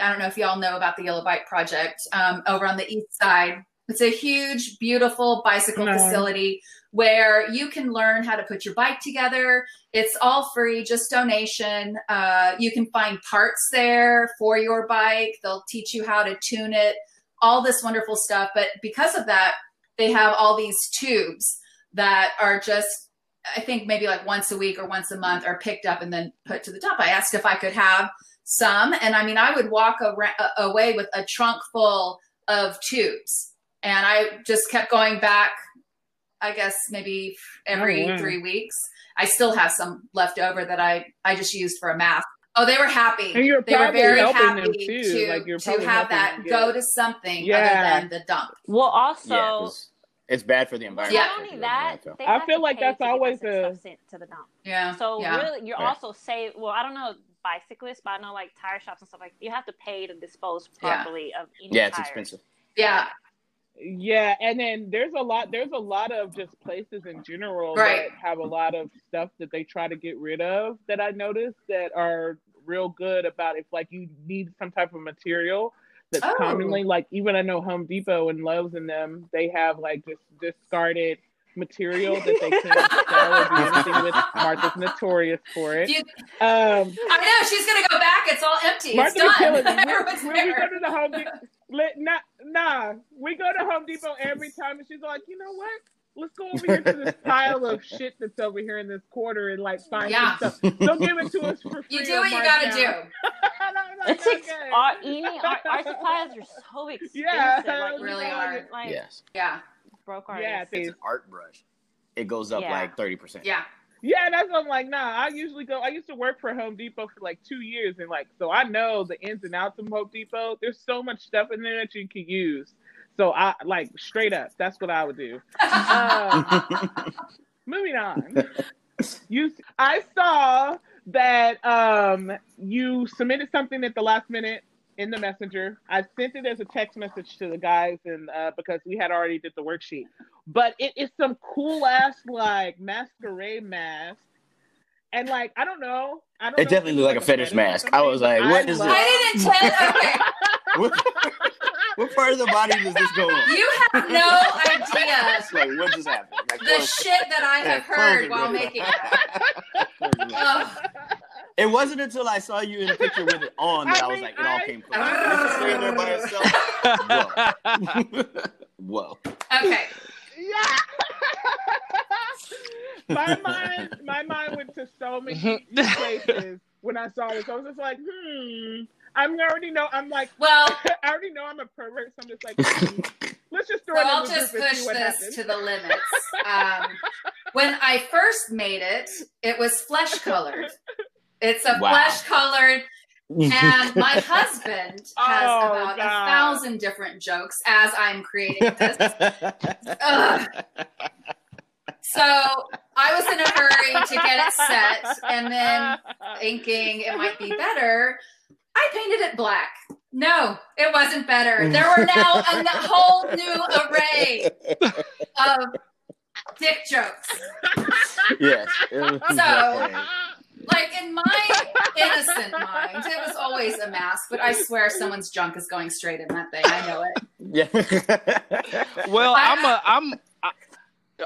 i don't know if y'all know about the yellow bike project um, over on the east side. It's a huge, beautiful bicycle No. facility where you can learn how to put your bike together. It's all free, just donation. Uh, you can find parts there for your bike. They'll teach you how to tune it, all this wonderful stuff. But because of that, they have all these tubes that are just, I think maybe like once a week or once a month are picked up and then put to the top. I asked if I could have some. And I mean, I would walk away with a trunk full of tubes. And I just kept going back, I guess maybe oh, every Oh, wow. three weeks. I still have some left over that I, I just used for a mask. Oh, they were happy. And you're they were very happy them too. to, Like, you're to have that them go to something Yeah. other than the dump. Well, also, Yeah, 'cause it's bad for the well, environment. Yeah. not only that, I feel like that's to always that a- sent to the dump. Yeah. So yeah. really, you're Yeah. also save. Well, I don't know bicyclists, but I know like tire shops and stuff like you have to pay to dispose Yeah. properly of any Yeah, it's tires. expensive. yeah. Yeah, and then there's a lot there's a lot of just places in general Right. that have a lot of stuff that they try to get rid of that I noticed that are real good about if like you need some type of material that's Oh. commonly like even I know Home Depot and Lowe's and them they have like just discarded material that they can't sell or do anything with. Martha's notorious for it. You- Um, I know she's gonna go back. It's all empty. Martha it's done. killing me. Everyone's When, when we go to the Home Depot, let, not, nah, we go to Home Depot every time, and she's like, you know what? Let's go over here to this pile of shit that's over here in this corner and like find Yeah. some stuff. Don't give it to us for free. You do what you gotta down. do. Like, It's ex- okay. our, any, our, our supplies are so expensive. Yeah, like, really even, are. Like, yes. Yeah, broke our. Yeah, artists. It's an art brush. It goes up Yeah. like 30%. yeah. Yeah, that's what I'm like. Nah, I usually go. I used to work for Home Depot for like two years, and like, so I know the ins and outs of Home Depot. There's so much stuff in there that you can use. So I like straight up. That's what I would do. Um, moving on. You, I saw that um you submitted something at the last minute in the messenger. I sent it as a text message to the guys, and uh, because we had already did the worksheet, but it is some cool ass like masquerade mask, and like I don't know, I don't. It know definitely if looked like a it's fetish mask. I was like, but what is love- this? I didn't intend. Okay, what, what part of the body does this go on? you have no idea like, what just happened? Like, the shit that I have close heard while making it. Close it real quick. Ugh. It wasn't until I saw you in the picture with it on that I, I was mean, like, it all came clear. When she's standing there by herself. Whoa. Okay. Yeah. my mind, my mind went to so many places when I saw this. I was just like, hmm. I'm already know. I'm like, Well, I already know I'm a pervert. So I'm just like, hmm, let's just throw so it I'll just push this happens. to the limits. Um, when I first made it, it was flesh colored. It's a Wow. flesh colored, and my husband has Oh, about God. a thousand different jokes as I'm creating this. So I was in a hurry to get it set, and then thinking it might be better, I painted it black. No, it wasn't better. There were now a n- whole new array of dick jokes. yes. So- definitely- Like in my innocent mind, it was always a mask, but I swear someone's junk is going straight in that thing. I know it. yeah. well, I- I'm a I'm I,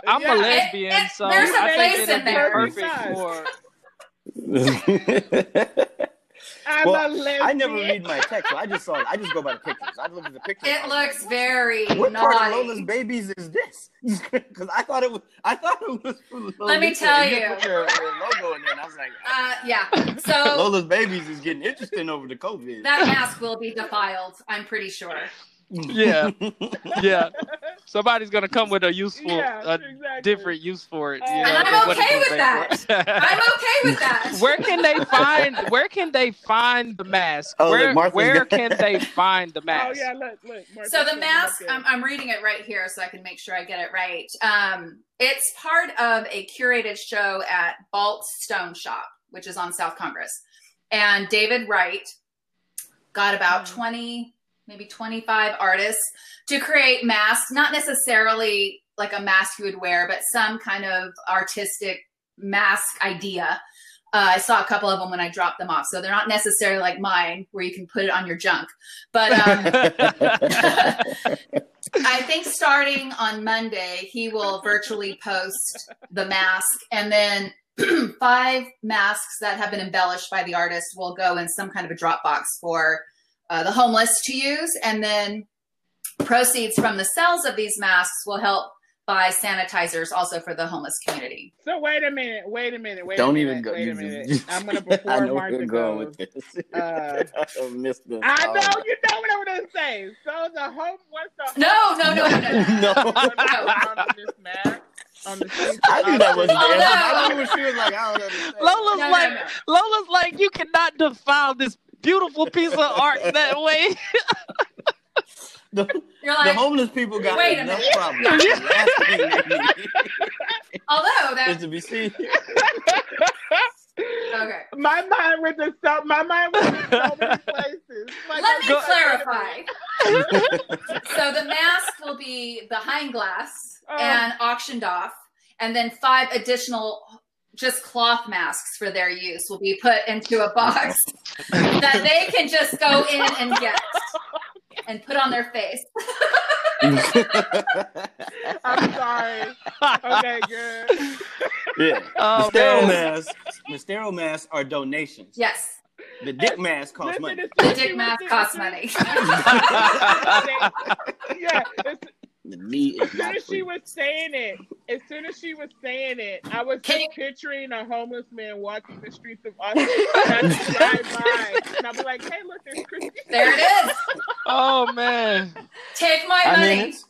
I'm Yeah. a lesbian, It- it- so there's a I think it'd in be there. perfect for. I'm Well, a lesbian. I never read my text, so I just saw it. I just go by the pictures. I look at the pictures. It looks like, very What part of Lola's babies is this? Because I thought it was. I thought it was. For Let me Lolita, tell and you. put your, your logo in there, and I was like, Uh, yeah. So Lola's babies is getting interesting over the COVID. that mask will be defiled. I'm pretty sure. Yeah, yeah. Somebody's gonna come with a useful, Yeah, a exactly. different use for it. You And know, I'm okay with made for. I'm okay with that. where can they find? Where can they find the mask? Oh, where Martha's where can they find the mask? Oh mask? yeah, look, look. Martha's So the mask. I'm, I'm reading it right here so I can make sure I get it right. Um, it's part of a curated show at Balt Stone Shop, which is on South Congress. And David Wright got about Mhm. 20, maybe 25 artists to create masks, not necessarily like a mask you would wear, but some kind of artistic mask idea. Uh, I saw a couple of them when I dropped them off. So they're not necessarily like mine, where you can put it on your junk. But um, I think starting on Monday, he will virtually post the mask, and then five masks that have been embellished by the artist will go in some kind of a Dropbox for uh, the homeless to use, and then proceeds from the sales of these masks will help buy sanitizers also for the homeless community. So wait a minute, wait a minute, wait Don't a even go. wait a minute. you- I'm gonna I before know where Martha you're going goes. with this. uh, I missed this. I Oh. know you know what I'm gonna say. So the home what's the No, no, no, no, no. No. on this mask on the streets I knew that wasn't the Oh, answer. I knew what she was like. I don't understand. Lola's No, no, like no. Lola's like you cannot defile this beautiful piece of art that way. The, You're the homeless people got Wait enough minute. problems. The last thing need although is that to be seen. okay. My mind went to so my mind went to so many places. Like, Let me Go- clarify. so the mask will be behind glass Oh. and auctioned off, and then five additional just cloth masks for their use will be put into a box that they can just go in and get and put on their face. I'm sorry. Okay, good. yeah. Oh, the sterile masks, the sterile masks are donations. Yes, The dick mask costs money. the dick mask costs money. yeah, as The meat is As soon not as she was saying it, as soon as she was saying it, I was Can just picturing a homeless man walking the streets of Austin. and I'd by, and I'd be like, "Hey, look, there's Christy." there it is. oh man. Take my I money, mean, it's,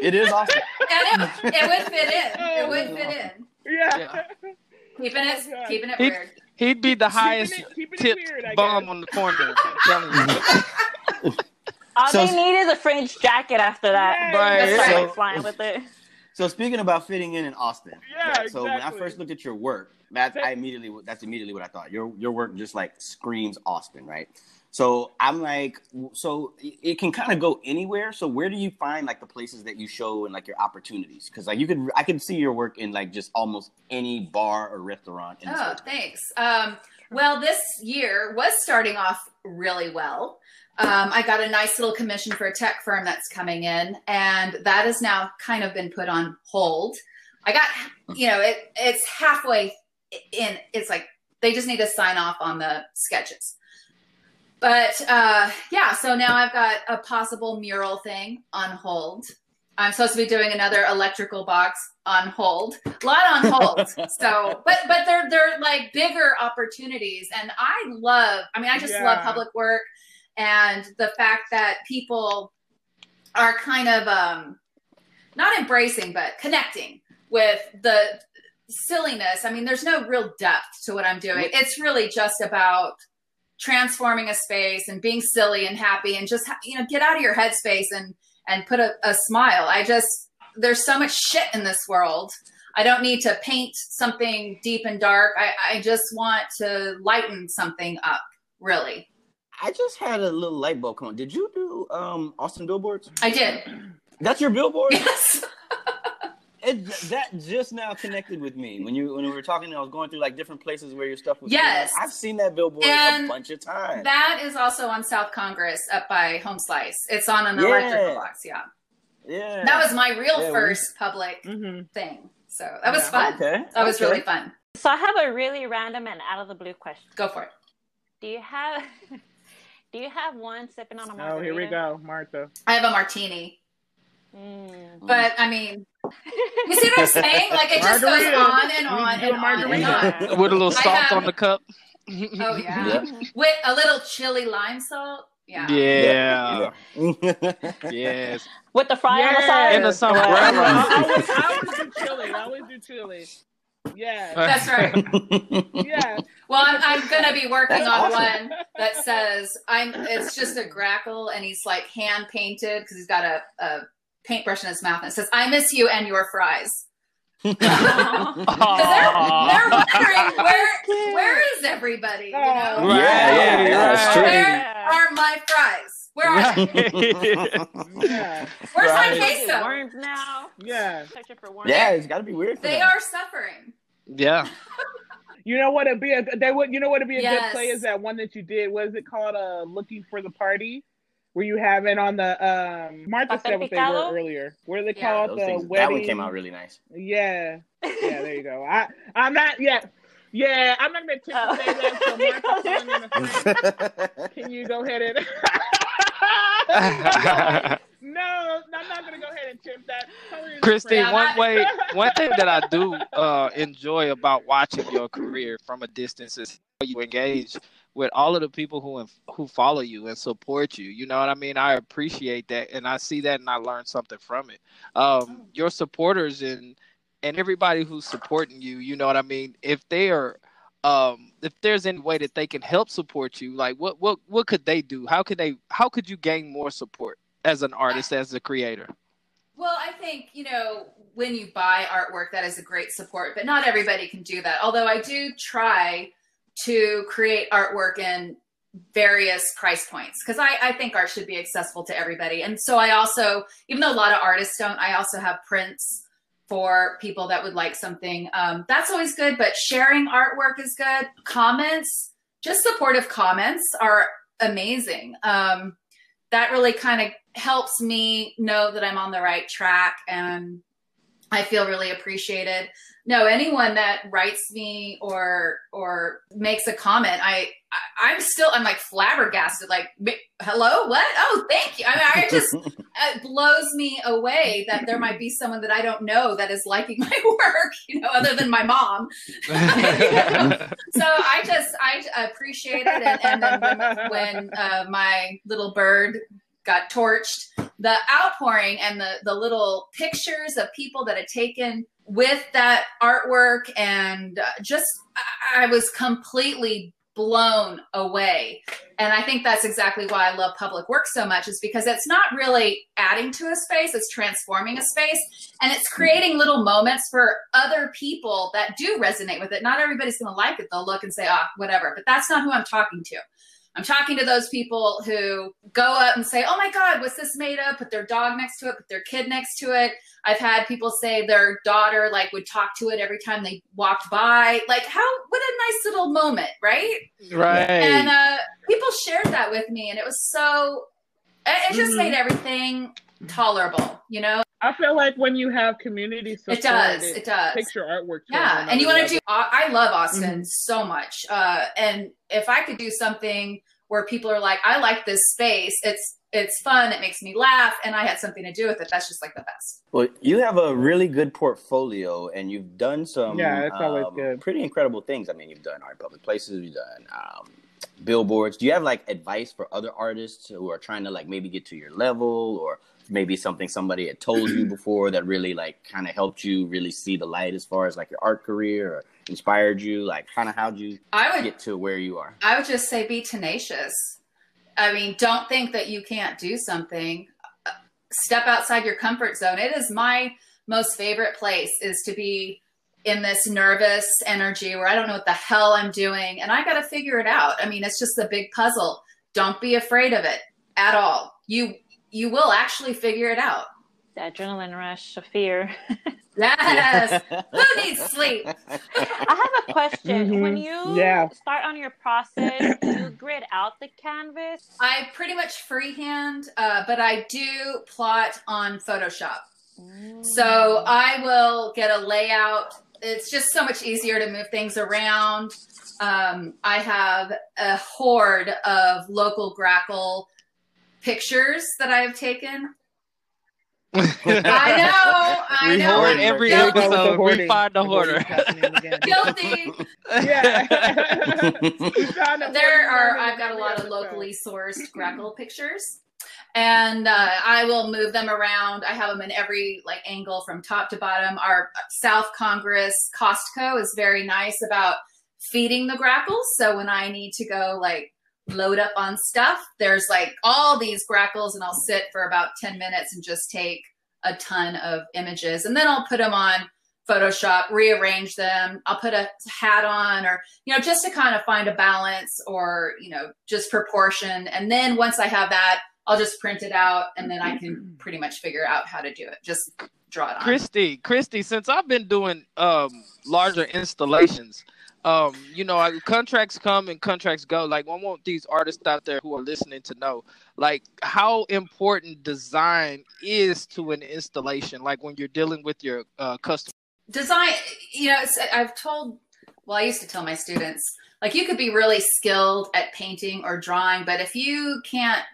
it is awesome. and it, it would fit in. It would oh, fit in. Yeah. Yeah. Keeping it, Oh, keeping it He- weird. He'd be the Keeping highest it- keeping it tipped weird, I bum guess. on the corner. I'm telling you. All So- they need is a fringe jacket after that. Right. Just So- like flying with it. So speaking about fitting in in Austin, Yeah, So when I first looked at your work, that I immediately that's immediately what I thought. Your your work just like screams Austin, right? So I'm like, so it it can kind of go anywhere. So where do you find like the places that you show and like your opportunities? Because like you could, I can see your work in like just almost any bar or restaurant. In Oh, thanks. Um, well, this year was starting off really well. Um, I got a nice little commission for a tech firm that's coming in, and that has now kind of been put on hold. I got, you know, it it's halfway in. It's like they just need to sign off on the sketches. But uh, yeah, so now I've got a possible mural thing on hold. I'm supposed to be doing another electrical box on hold. A lot on hold. so, but but they're they're like bigger opportunities, and I love. I mean, I just Yeah. love public work, and the fact that people are kind of um, not embracing, but connecting with the silliness. I mean, there's no real depth to what I'm doing. It's really just about transforming a space and being silly and happy and just you know get out of your headspace and and put a, a smile. I just there's so much shit in this world. I don't need to paint something deep and dark. I, I just want to lighten something up, really. I just had a little light bulb come on. Did you do um Austin billboards? I did. That's your billboard? Yes. It, that just now connected with me when you when we were talking. I was going through like different places where your stuff was. Yes. I've seen that billboard And a bunch of times. That is also on South Congress up by Home Slice. It's on an Yeah. electrical box. Yeah. yeah, That was my real Yeah, we- first public hmm thing. So that was Yeah. fun. okay. That was really fun. So I have a really random and out of the blue question. Go for it. Do you have do you have one sipping on a margarita? Oh, here we go, Martha. I have a martini. Mm. But I mean, you see what I'm saying? Like it just goes Margarita. on and on and on and on. With a little salt have- on the cup. Oh yeah. Yeah. With a little chili lime salt. Yeah. Yeah. Yeah. Yes. With the fry on the side? In the summer. Or- Right, I, always, I always do chili. I always do chili. Yeah. That's right. Yeah. Well, I'm, I'm gonna be working That's on awesome. one that says I'm. It's just a grackle, and he's like hand painted because he's got a, a paintbrush in his mouth, and it says "I miss you and your fries." Because they're, they're wondering where where is everybody? You know, Right, Yeah, yeah, it's true. where are my fries? Where are they? Yeah. Where's my Right. queso? Worms now. Yeah. Searching for worms. yeah, it's got to be weird. For They them. are suffering. yeah. You know what? It'd be a they would. You know what? It'd be a Yes. good play is that one that you did. What is it called? Uh, looking for the party, where you have it on the um. Martha said what they were earlier. What do they Yeah. call it? The things, that wedding. one came out really nice. Yeah. Yeah. There you go. I I'm not yet. Yeah, I'm not gonna attempt to say that. So Martha, calling in a friend. Can you go ahead and? no, I'm not gonna go ahead and attempt that. Totally Christine, one way, one thing that I do uh, enjoy about watching your career from a distance is how you engage with all of the people who who follow you and support you. You know what I mean? I appreciate that, and I see that, and I learn something from it. Um, your supporters and and everybody who's supporting you, you know what I mean? If they are um if there's any way that they can help support you like what what what could they do how could they how could you gain more support as an artist as a creator Well, I think, you know, when you buy artwork, that is a great support, but not everybody can do that. Although I do try to create artwork in various price points because I, I think art should be accessible to everybody. And so I also, even though a lot of artists don't, I also have prints for people that would like something. Um, that's always good, but sharing artwork is good. Comments, just supportive comments are amazing. Um, that really kind of helps me know that I'm on the right track and I feel really appreciated. No, anyone that writes me or or makes a comment, I, I I'm still I'm like flabbergasted. Like, hello, what? Oh, thank you. I mean, I just it blows me away that there might be someone that I don't know that is liking my work. You know, other than my mom. So I just I appreciate it, and, and then when, when uh, my little bird got torched, the outpouring and the the little pictures of people that had taken with that artwork, and uh, just I, was completely blown away. And I think that's exactly why I love public work so much, is because it's not really adding to a space, it's transforming a space and it's creating little moments for other people that do resonate with it. Not everybody's going to like it. They'll look and say, ah, whatever. But that's not who I'm talking to. I'm talking to those people who go up and say, oh my God, what's this made of? Put their dog next to it, put their kid next to it. I've had people say their daughter like would talk to it every time they walked by. Like how what a nice little moment, right? right And uh, people shared that with me, and it was so. It, it just Mhm. made everything tolerable, you know. I feel like when you have community support, It does. It does. takes your artwork. Yeah, and you want to do. I I love Austin Mhm. so much, uh, and if I could do something where people are like, "I like this space. It's it's fun. It makes me laugh, and I had something to do with it." That's just like the best. Well, you have a really good portfolio, and you've done some Yeah, it's always um, good. pretty incredible things. I mean, you've done art public places, you've done um, billboards. Do you have like advice for other artists who are trying to like maybe get to your level, or maybe something somebody had told you before that really like kind of helped you really see the light as far as like your art career or inspired you? Like, kind of how'd you I would get to where you are? I would just say be tenacious. I mean, don't think that you can't do something. Uh, Step outside your comfort zone. It is my most favorite place is to be in this nervous energy where I don't know what the hell I'm doing and I got to figure it out. I mean, it's just a big puzzle. Don't be afraid of it at all. You you will actually figure it out. The adrenaline rush of fear. Yes. Who needs sleep? I have a question. Mhm. When you Yeah. start on your process, do you grid out the canvas? I pretty much freehand, uh, but I do plot on Photoshop. So I will get a layout. It's just so much easier to move things around. Um, I have a horde of local grackle pictures that I have taken. I know, I we know. hoard I'm every guilty. There you go with the episode. We find the The hoarding hoarder. Guilty. Yeah. You found a there are i've got a lot of locally sourced grackle pictures and uh, i will move them around i have them in every like angle from top to bottom our south congress costco is very nice about feeding the grackles so when i need to go like load up on stuff there's like all these grackles and i'll sit for about 10 minutes and just take a ton of images and then i'll put them on photoshop rearrange them i'll put a hat on or you know, just to kind of find a balance or, you know, just proportion. And then once I have that, I'll just print it out and then I can pretty much figure out how to do it. Just draw it on. Christy, Christy, since I've been doing um larger installations, um, you know, I, contracts come and contracts go. Like, I want these artists out there who are listening to know, like, how important design is to an installation. Like when you're dealing with your uh, customer. Design, you know, I've told, well, I used to tell my students, like, you could be really skilled at painting or drawing, but if you can't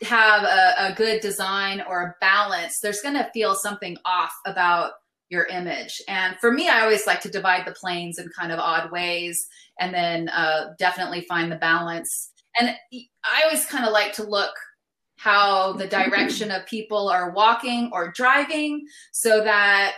have a, a good design or a balance, there's going to feel something off about your image. And for me, I always like to divide the planes in kind of odd ways and then uh, definitely find the balance. And I always kind of like to look how the direction of people are walking or driving so that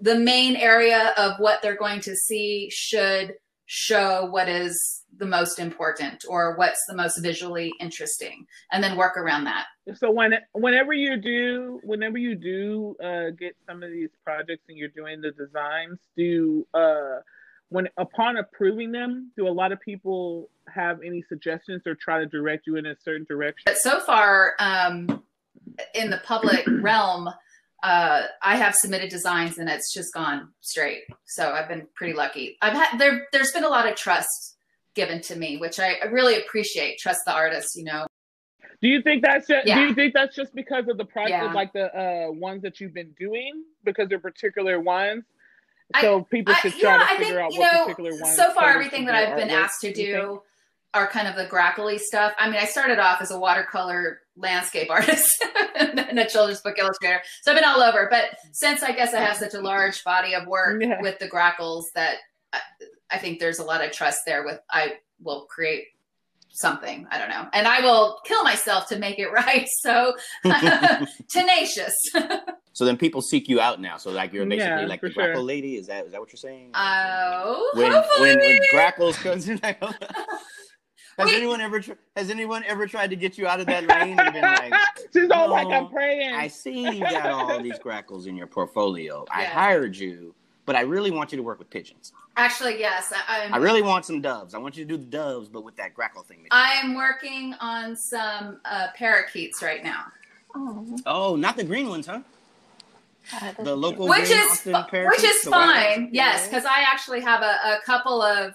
the main area of what they're going to see should show what is the most important or what's the most visually interesting and then work around that So when whenever you do whenever you do uh, get some of these projects and you're doing the designs, do uh, when upon approving them, do a lot of people have any suggestions or try to direct you in a certain direction? but so far um, in the public realm uh, i have submitted designs and it's just gone straight so i've been pretty lucky i've had there there's been a lot of trust given to me which i I really appreciate trust the artist you know Do you think that's just, Yeah. do you think that's just because of the project, Yeah. like the uh, ones that you've been doing, because they're particular ones? I- So people I- should yeah, try to I figure think, out you what know, particular ones. so far everything that I've been asked to do do are kind of the grackly stuff. I mean, I started off as a watercolor landscape artist and a children's book illustrator. So I've been all over. But since I guess I have such a large body of work Yeah. with the grackles that I, I think there's a lot of trust there with I will create something. I don't know. And I will kill myself to make it right. So tenacious. So then people seek you out now. So like you're basically Yeah, like for the grackle sure. lady. Is that is that what you're saying? Oh, when hopefully. when when grackles comes in. Like, has Wait. anyone ever tr- has anyone ever tried to get you out of that lane and been like, She's all like, I'm praying. I see you got all these grackles in your portfolio. I hired you, but I really want you to work with pigeons. Actually, yes. I, I'm, really want some doves. I want you to do the doves, but with that grackle thing. that I am working on some uh, parakeets right now, Oh, Oh, not the green ones, huh? The local which is Austin parakeets, which is the white ones? fine. Yes, because I actually have a, a couple of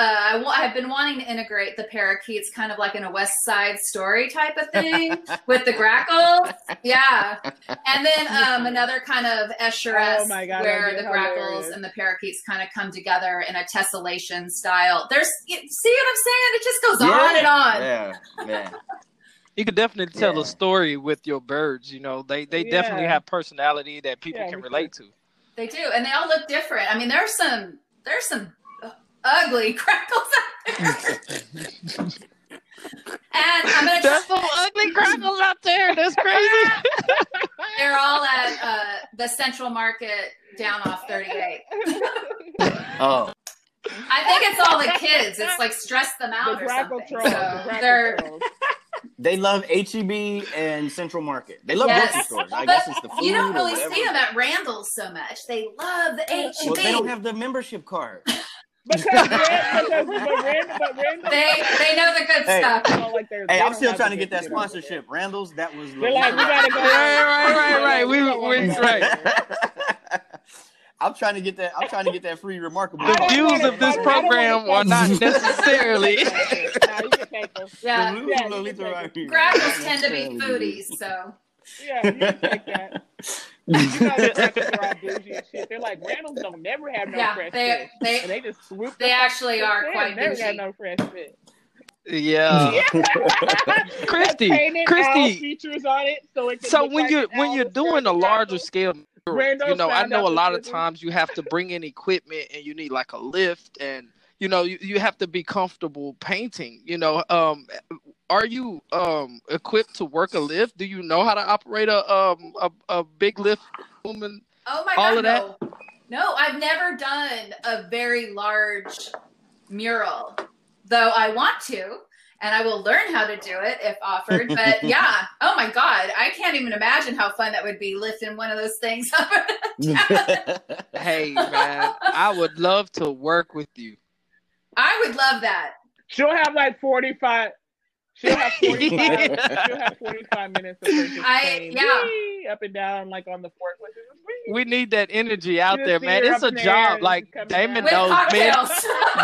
I w- I've been wanting to integrate the parakeets kind of like in a West Side Story type of thing with the grackles. Yeah, and then um, another kind of Escheresque Oh my God, where the be grackles and the parakeets kind of come together in a tessellation style. There's you see what I'm saying? It just goes on and on. Yeah, yeah. You could definitely tell Yeah. a story with your birds. You know, they they definitely have personality that people Yeah, can we relate to. They do, and they all look different. I mean, there's some there's some ugly crackles out there. and I'm gonna There's some ugly crackles out there. That's crazy. They're all at uh, the Central Market down off 38. Oh, I think it's all the kids. It's like stress them The out or something. trolls. So grackle they're trolls. they love HEB and Central Market. They love Yes. grocery stores. I But guess it's the food you don't really see them at Randall's so much. They love the HEB. Well, they don't have the membership card. Because, because but Rand, but Rand, they they know the good Hey. stuff. like they're- Hey, I'm still trying to get that good shit over sponsorship. Randall's, that was. They're like, we gotta go. Right, right, right, right. We- we- right. I'm trying to get that. I'm trying to get that free remarkable. The views of this I don't wanna program are not necessarily. Nah, you can take them. Yeah. Yeah, you can take right Grackles tend to be foodies, so Yeah, you can take that. You know the grackles are all shit. They're like Randall's don't never have no yeah, fresh they fish. And they they just swoop. they the actually fuck- are they quite never bougie. got no fresh fish. Yeah. Christy, Christy. features on it, so it So when like you're when you're doing a larger scale, Randall you know, I know a lot of times you have to bring in equipment and you need like a lift and you know you, you have to be comfortable painting. You know, um, are you um equipped to work a lift? Do you know how to operate a um a, a big lift woman? Oh my All god, of that? no. No, I've never done a very large mural, though I want to, and I will learn how to do it if offered. But yeah, oh my god, I can't even imagine how fun that would be lifting one of those things up. Hey man, I would love to work with you. I would love that. She'll have like forty five. She'll have forty five. she'll have forty five minutes of her just I- saying, yeah. "Wee," up and down like on the fork. We need that energy out You there, man. It's a up in the air job. Like Damon knows, man.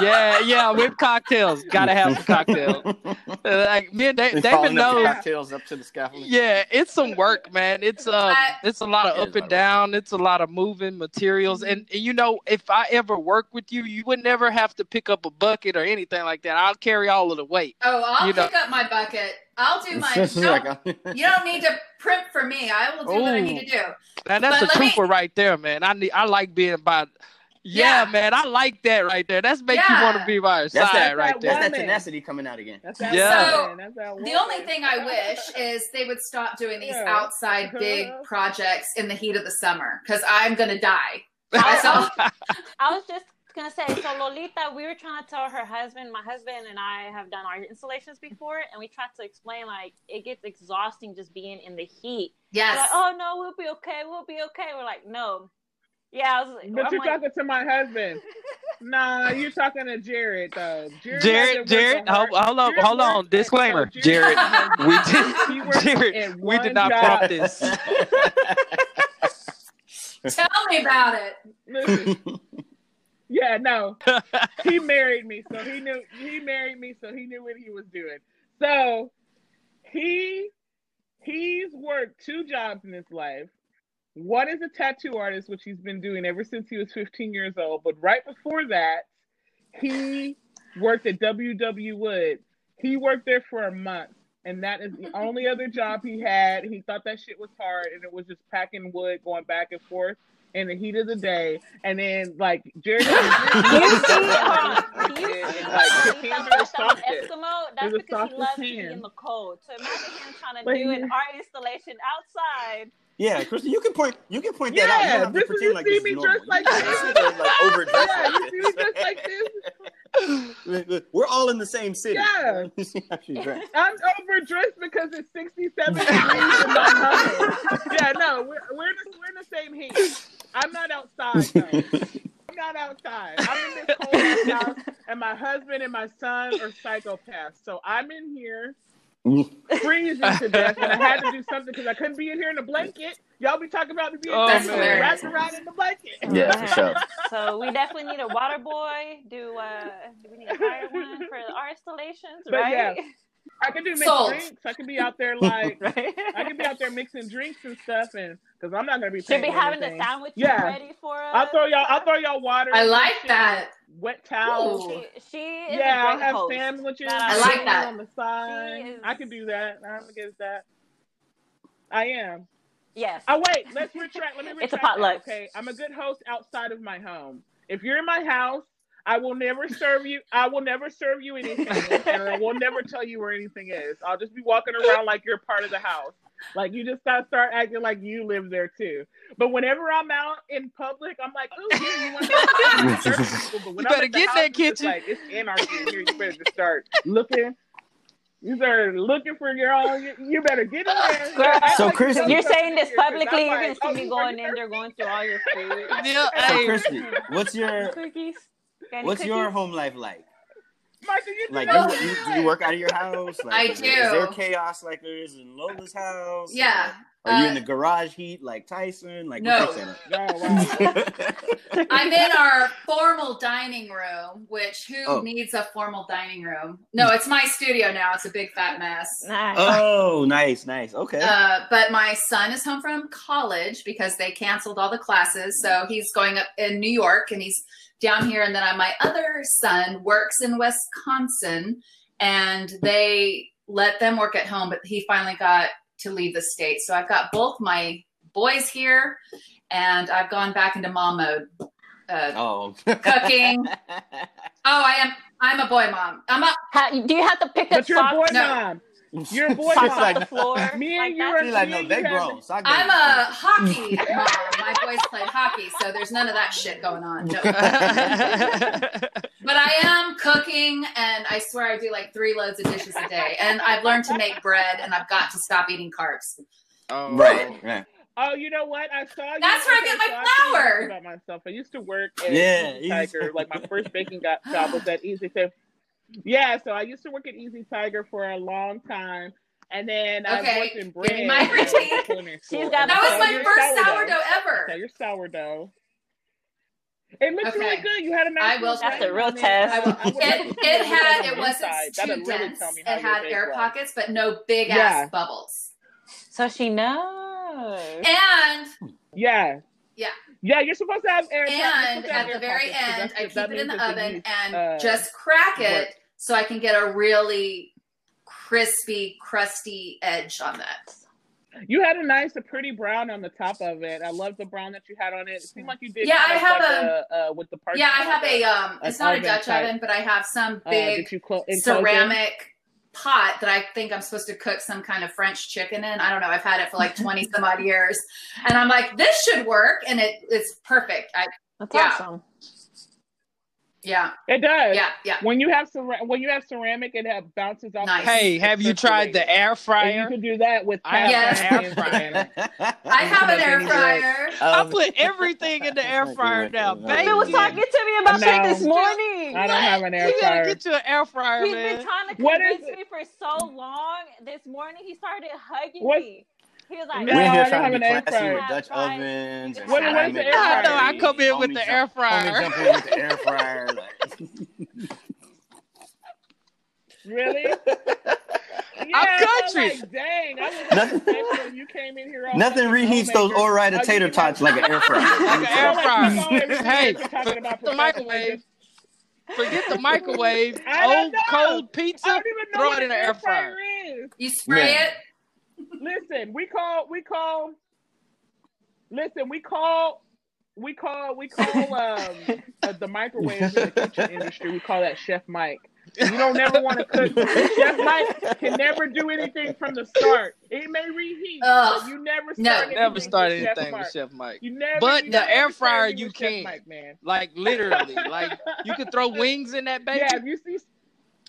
Yeah, yeah, with cocktails. Gotta have some cocktails. Like me and da- Damon falling up the knows. cocktails up to the scaffolding. Yeah, it's some work, man. It's um, I- it's a lot of up and of down. It's a lot of moving materials, and, and you know, if I ever work with you, you would never have to pick up a bucket or anything like that. I'll carry all of the weight. Oh, I'll You know- pick up my bucket. I'll do my. It's Don't, you don't need to primp for me. I will do what I need to do. And that's But a let me- trooper right there, man. I need, I like being by. Yeah, Yeah. man, I like that right there. That's make you want to be by your That's side that- right that there. that's that tenacity coming out again. That's that Yeah. woman. That's that The only thing I wish is they would stop doing these Yeah. outside uh-huh. big projects in the heat of the summer because I'm gonna die. That's all. I was just gonna say, so Lolita, we were trying to tell her husband. My husband and I have done our installations before, and we tried to explain like it gets exhausting just being in the heat. They're Yes. like, oh no, we'll be okay. We'll be okay. We're like, no. Yeah, I was. But I'm you're like, talking to my husband. Nah, you're talking to Jared though. Jared, Jared, Jared, hold, hold on, Jared hold on. works at- Disclaimer, so Jared, we did, Jared, we did not job. prompt this. Tell me about it. Yeah, no. he married me, so he knew he married me, so he knew what he was doing. So he he's worked two jobs in his life. One is a tattoo artist, which he's been doing ever since he was 15 years old. But right before that, he worked at W.W. Wood. He worked there for a month, and that is the only other job he had. He thought that shit was hard, and it was just packing wood, going back and forth in the heat of the day. And then, like, Jerry, You see, uh, you see, like, uh, his hands Lolita were was. Eskimo. That's the because he loves to be in the cold. So imagine him trying to But do he- an art installation outside. Yeah, Kristen, you can point. You can point that out. You Yeah, don't have to this is you like see this me dressed like this. like overdressed Yeah, like you see me just like this. this. We're all in the same city. Yeah. You see how she's dressed. I'm overdressed because it's 67 degrees in my house. Yeah, no, we're, we're, in the, we're in the same heat. I'm not outside, though. I'm not outside. I'm in this cold house, and my husband and my son are psychopaths. So I'm in here freezing to death, and I had to do something because I couldn't be in here in a blanket Y'all be talking about the being Oh, wrapped around in the blanket. Yeah, for sure. So we definitely need a water boy. Do uh, do we need to hire one for our installations? But right? I could do mixed Sold. drinks. I could be out there like right. I could be out there mixing drinks and stuff, and because I'm not gonna be Should be having the anything. sandwiches Yeah. ready for us. I'll throw y'all. I'll throw y'all water. I like shit, that. Wet towels. Ooh. She, she is Yeah, I'll have host. sandwiches. I like that. on the side. Is- I can do that. I'm against that. I am. Yes. Oh wait, let's retract. Let me retract. It's a that, potluck. Okay, I'm a good host outside of my home. If you're in my house, I will never serve you. I will never serve you anything, and I will never tell you where anything is. I'll just be walking around like you're part of the house. Like you just gotta start acting like you live there too. But whenever I'm out in public, I'm like, oh, yeah, you want to serve people. But when You better get house, that it's just kitchen. Like, it's anarchy in here. You better just start looking. You start looking for your own. You, you better get in there. Girl, So, like Chris- You're saying this here, 'cause publicly. You're gonna see oh, me going working in there, going through all your food. Yeah, So, hey, Christy, what's your cookies. Got any what's your cookies? home life like? Michael, you Like, that you, you, do you work out of your house? Like, I is there- Is there do. chaos like there is in Lola's house? Yeah. Or Are you Uh, in the garage heat like Tyson? Like, No. what's your Oh, wow. I'm in our formal dining room, which who Oh. needs a formal dining room? No, it's my studio now. It's a big fat mess. Nice. oh, nice, nice. Okay. Uh, but my son is home from college because they canceled all the classes. So he's going up in New York and he's down here. And then I, my other son works in Wisconsin and they let them work at home, but he finally got to leave the state. So I've got both my boys here and I've gone back into mom mode. Uh, oh. cooking. oh, I am. I'm a boy mom. I'm a. How, do you have to pick up But you're a boy No. mom. You're a boy socks mom. off like- the floor? Me and like you are- like, no, they you have- grown. Soccer I'm is a hockey mom. My boys played hockey, so there's none of that shit going on. No. But I am cooking, and I swear I do like three loads of dishes a day. And I've learned to make bread, and I've got to stop eating carbs. Oh. Right, oh, right. Oh, you know what? I saw you. That's where I okay, get my so flour. About myself, I used to work at Yeah, Easy Tiger. Like my first baking got, job was at Easy Tiger. Yeah, so I used to work at Easy Tiger for a long time, and then I worked in give bread. me my at critique. culinary school. She's got That was my your first sourdough I ever. saw your sourdough. It looked Okay. really good. You had a nice. I will- That's the grain real test. I would- I would It, it had it wasn't too That'd really dense. tell me how It had air was. pockets, but no big Yeah. ass bubbles. So she knows. And Yeah. Yeah. Yeah, you're supposed to have air pockets. And supposed to have at the very pockets, 'cause end, I just- keep it in the oven yeast, and uh, just crack it works. So I can get a really crispy, crusty edge on that. You had a nice, a pretty brown on the top of it. I love the brown that you had on it. It seemed like you did. Yeah, I have like a- uh, with the parchment. Yeah, I have a um. an It's not a Dutch type. oven, but I have some uh, big that you clo- enclose in. ceramic pot that I think I'm supposed to cook some kind of French chicken in. I don't know. I've had it for like 20 some odd years, and I'm like, this should work, and it it's perfect. I That's Yeah. awesome. Yeah It does. yeah yeah. When you have cera- when you have ceramic, it have bounces off. Nice. Hey, have you tried the air And you can do that with I have Yes. an air fryer. I have an air any bread. fryer. I Um, put everything in the air fryer now. Baby, was talking to me about No. shit this morning. I don't have an air you gotta get you an air fryer, He's man. been trying to convince me for so long. This morning, he started hugging What- me. He was like, No, We're I here don't trying have to be classy with Dutch Right. ovens and What- what is the air fryer? I I come in with the jump- air fryer. Homie jump in with the air fryer. Like. Really? I'm Yeah, country. Like, dang, I was Nothing- expecting you came in here. all Nothing reheats those homemaker. Ore-Ida Oh, tater tots like an air fryer. Like an air fryer. you always Hey, talking about forget the microwave. Forget the microwave. Old know. cold pizza. don't even know Throw it in an the air fryer. is. You spray Yeah. it. Listen, we call we call. Listen, we call we call we call um uh, the microwave in the kitchen industry. We call that Chef Mike. You don't never want to cook. Chef Mike can never do anything from the start. It may reheat, Ugh. but you never No. start. Never anything start with Chef anything Mike. with Chef Mike. You never. But you the never air fryer, you can. Mike, man. Like literally, like you could throw wings in that baby. Yeah, if you see,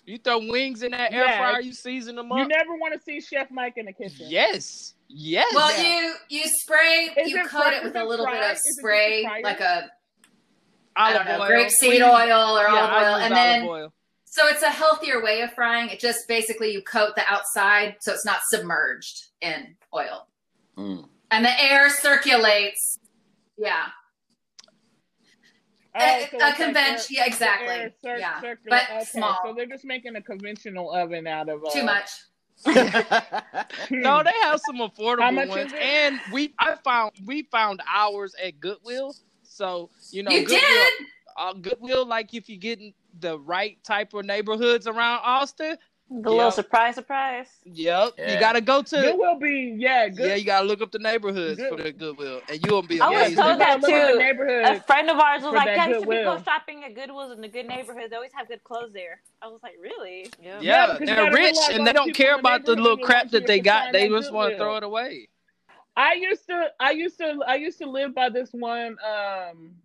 You throw wings in that air Yeah. fryer. You season them you never want to see Chef Mike in the kitchen. Yes, yes. Well, Yeah. you you spray, Is you it coat fried- it with a it little bit of Is spray, like a I olive don't know, oil. grapeseed We use- oil or yeah, olive oil, and olive then oil. so it's a healthier way of frying. It just basically you coat the outside so it's not submerged in oil. Mm. and the air circulates. Yeah. Oh, A- so a convention- air- yeah, exactly. air cir- Yeah, circular- but okay, small. So they're just making a conventional oven out of uh, Too much. No, they have some affordable ones, and we I found we found ours at Goodwill. So you know, you Goodwill, did. uh, Goodwill, like if you get in the right type of neighborhoods around Austin, The Yeah. little surprise, surprise. yep, Yeah. you gotta go to. Good will be yeah. Good. Yeah, you gotta look up the neighborhoods Good- for the Goodwill, and you'll be I was amazed. told that gotta look at too. neighborhood. A friend of ours was like, that "Yeah, you should be go shopping at Goodwills in the good neighborhoods. They always have good clothes there." I was like, "Really?" Yeah. Yeah, Yeah, because they're rich and they don't care about the little crap that they got. They just want to throw it away. I used to I used to I used to live by this one um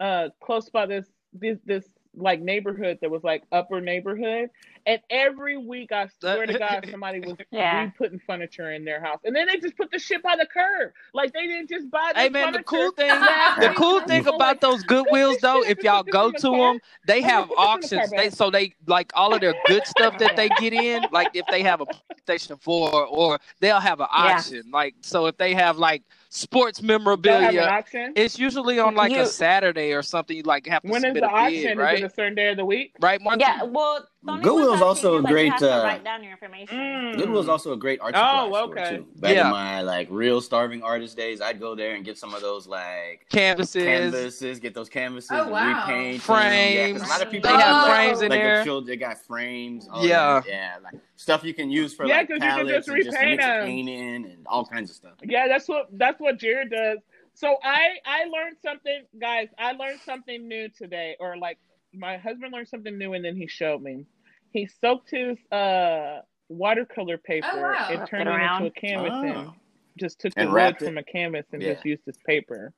uh close by this this this like neighborhood that was like upper neighborhood and every week I swear to God somebody was Yeah. putting furniture in their house and then they just put the shit by the curb like they didn't just buy the Hey man, the cool thing, the cool I'm thing like, about those Goodwills this though, if y'all go the to car. them, they have put the car, auctions. They so they like all of their good stuff that they get in. Like if they have a PlayStation Four, or they'll have an Yeah. auction. Like so, if they have like sports They'll have an memorabilia, auction. it's usually on like You- a Saturday or something. You like have to When is submit the a auction? bid, Is it right? a certain day of the week? Right, Martin? Yeah. Well, the only Goodwill's ones also see, a like, great, You have to uh, write down your information. Mm. Goodwill's also a great art Oh, supply store okay. too. Back Yeah. in my like real starving artist days, I'd go there and get some of those like Canvases. canvases, get those canvases, Oh, and wow. repaint them. Yeah, 'cause a lot of people They have Oh. frames in like there. the children, they got frames. all Yeah. that, yeah, like stuff you can use for Yeah, like 'cause you can palettes just and just repaint mix them. paint in and all kinds of stuff. Yeah, that's what that's what Jared does. So I I learned something, guys. I learned something new today, or like my husband learned something new, and then he showed me. He soaked his uh watercolor paper Oh, wow. and turned it it into a canvas Oh. and just took the And wood from a canvas and Yeah. just used this paper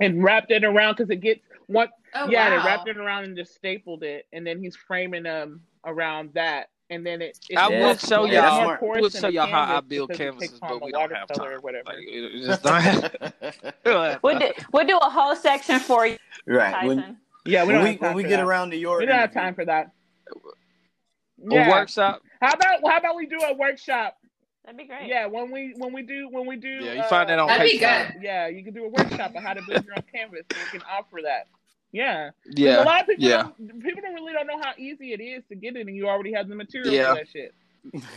and wrapped it around because it gets what Oh, yeah wow. they wrapped it around and just stapled it and then he's framing them around that and then it, it I Yeah, would show y'all. smart. I would show y'all how I build canvases, takes but we don't have watercolor time. or whatever. Like, it just don't have- We'll do, we'll do a whole section for you, right. When, Yeah, we when don't we have time when we get that. around to your We don't have time for that. A Yeah. workshop. How about how about we do a workshop? That'd be great. Yeah, when we when we do when we do. Yeah, you find that uh, on That'd be good. Yeah, you can do a workshop on how to build your own canvas. And we can offer that. Yeah. 'Cause A Yeah. lot of people yeah. don't, people don't really don't know how easy it is to get it, and you already have the material Yeah. for that shit.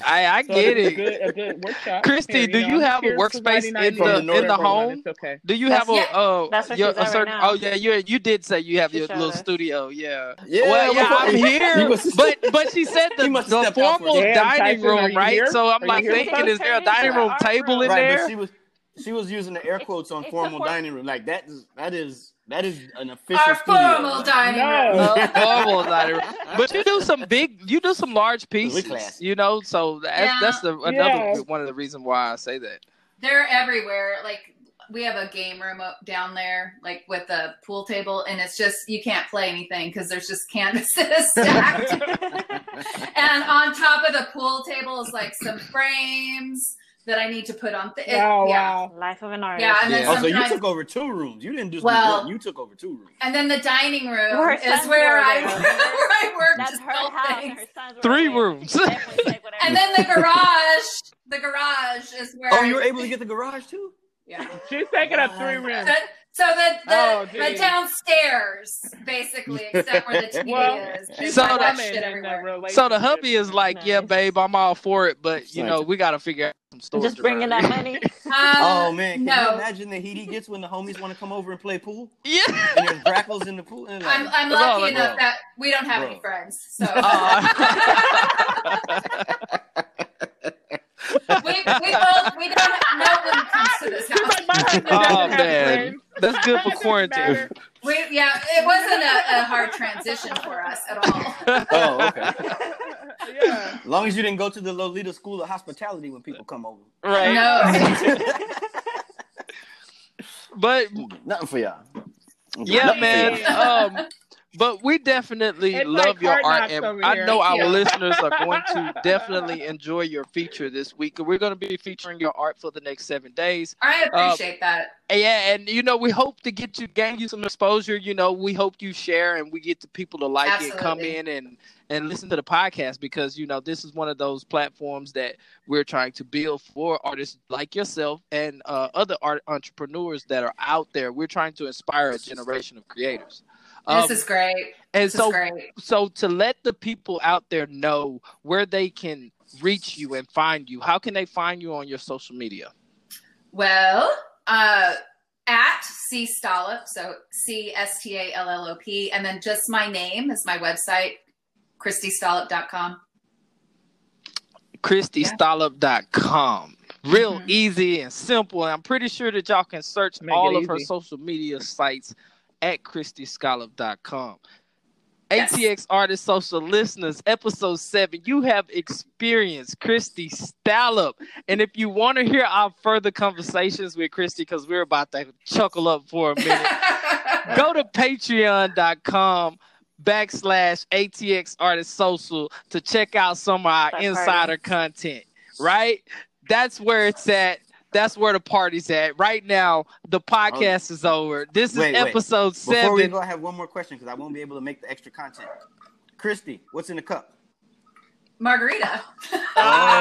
I I So get it. A good, a good workshop. Christy, Here, do know, you I'm have a workspace in ideas the- in the home? Okay. Do you have a That's- uh that's where your, a at right certain? oh yeah, you you did say you have She your little us. studio. Yeah. Yeah, well, yeah, I'm here, but but she said the, the have for formal dining Damn, room, you right? So I'm Are like thinking, is there a dining room table in there? she was she was using the air quotes on formal dining room. Like that is that is that is an official Our studio. formal dining No. room. Formal dining room. But you do some big, you do some large pieces, classy. you know. So that's Yeah. that's the another Yeah. one of the reasons why I say that. They're everywhere. Like we have a game room up down there, like with a pool table, and it's just you can't play anything because there's just canvases stacked. and on top of the pool table is like some frames that I need to put on. Th- it- yeah. wow. Life of an artist. Yeah, and then Yeah. Oh, so you took over two rooms. You didn't just Well- one. You took over two rooms. And then the dining room Her is where I, where I work That's her house. Her Three there. rooms. Definitely take whatever. And then the garage, the garage is where. Oh, I- you were able to get the garage too. Yeah. She's taking up three rooms. The- so the the, Oh, the downstairs, basically, except where the TV Well, is. she's So the- that shit everywhere. So the hubby is like, yeah, babe, I'm all for it, but you know, we got to figure out some storage. just bringing that money. Um, oh man, can you imagine the heat he gets when the homies want to come over and play pool Yeah. and there's grackles in the pool? And like, I'm, I'm lucky like- enough bro. that we don't have Bro. any friends, so we, we both we don't no one comes to this house. like, my husband oh man, that's good for quarantine. We, yeah, it wasn't a, a hard transition for us at all. oh, okay. yeah. As long as you didn't go to the Lolita School of Hospitality when people come over. Right. No. But Nothing for y'all. yeah, Nothing man. y'all. Um, but we definitely It's love like your art, and I here. know our Thank you. listeners are going to definitely enjoy your feature this week. We're going to be featuring your art for the next seven days. I appreciate that. Yeah, and you know, we hope to get you gain you some exposure. You know, we hope you share and we get the people to like it, come in and and listen to the podcast because you know this is one of those platforms that we're trying to build for artists like yourself and uh, other art entrepreneurs that are out there. We're trying to inspire a generation of creators. Um, this is great. and This so is great. so to let the people out there know where they can reach you and find you, how can they find you on your social media? Well, uh, at C Stallop, so C S T A L L O P, and then just my name is my website, ChristyStallop.com. ChristyStallop.com. Real Mhm. easy and simple. And I'm pretty sure that y'all can search Make all it of her social media sites at ChristyStallop.com. Yes. ATX Artist Social listeners, episode seven, you have experienced Christy Stallop. And if you want to hear our further conversations with Christy, because we're about to chuckle up for a minute, go to patreon.com backslash ATX Artist Social to check out some of our insider content, right? That's where it's at. That's where the party's at. Right now, the podcast is over. This is Wait, wait. episode Before we seven. go, I have one more question because I won't be able to make the extra content. Christy, what's in the cup? Margarita.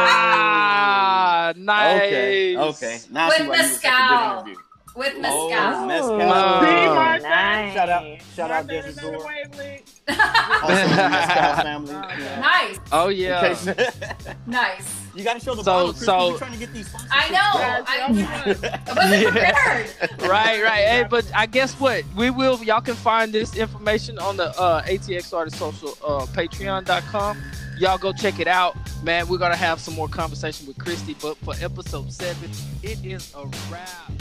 Ah, nice. Okay, okay. Now With why you were such a good mezcal. With Oh, mezcal. mezcal. Oh. See, Oh, nice. Shout out, shout out, Martha Desert is on the Door. wavelength. Also, the mezcal family. Oh, Yeah. nice. Oh yeah. Okay. Nice. You got to show the So- bottle, so- We're trying to get these. sponsorships I know. Guys, I- y'all be good. I wasn't prepared. right, right. Hey, but I guess what we will. Y'all can find this information on the uh, ATX Artist Social uh, Patreon.com. Y'all go check it out, man. We're gonna have some more conversation with Christy. But for episode seven, it is a wrap.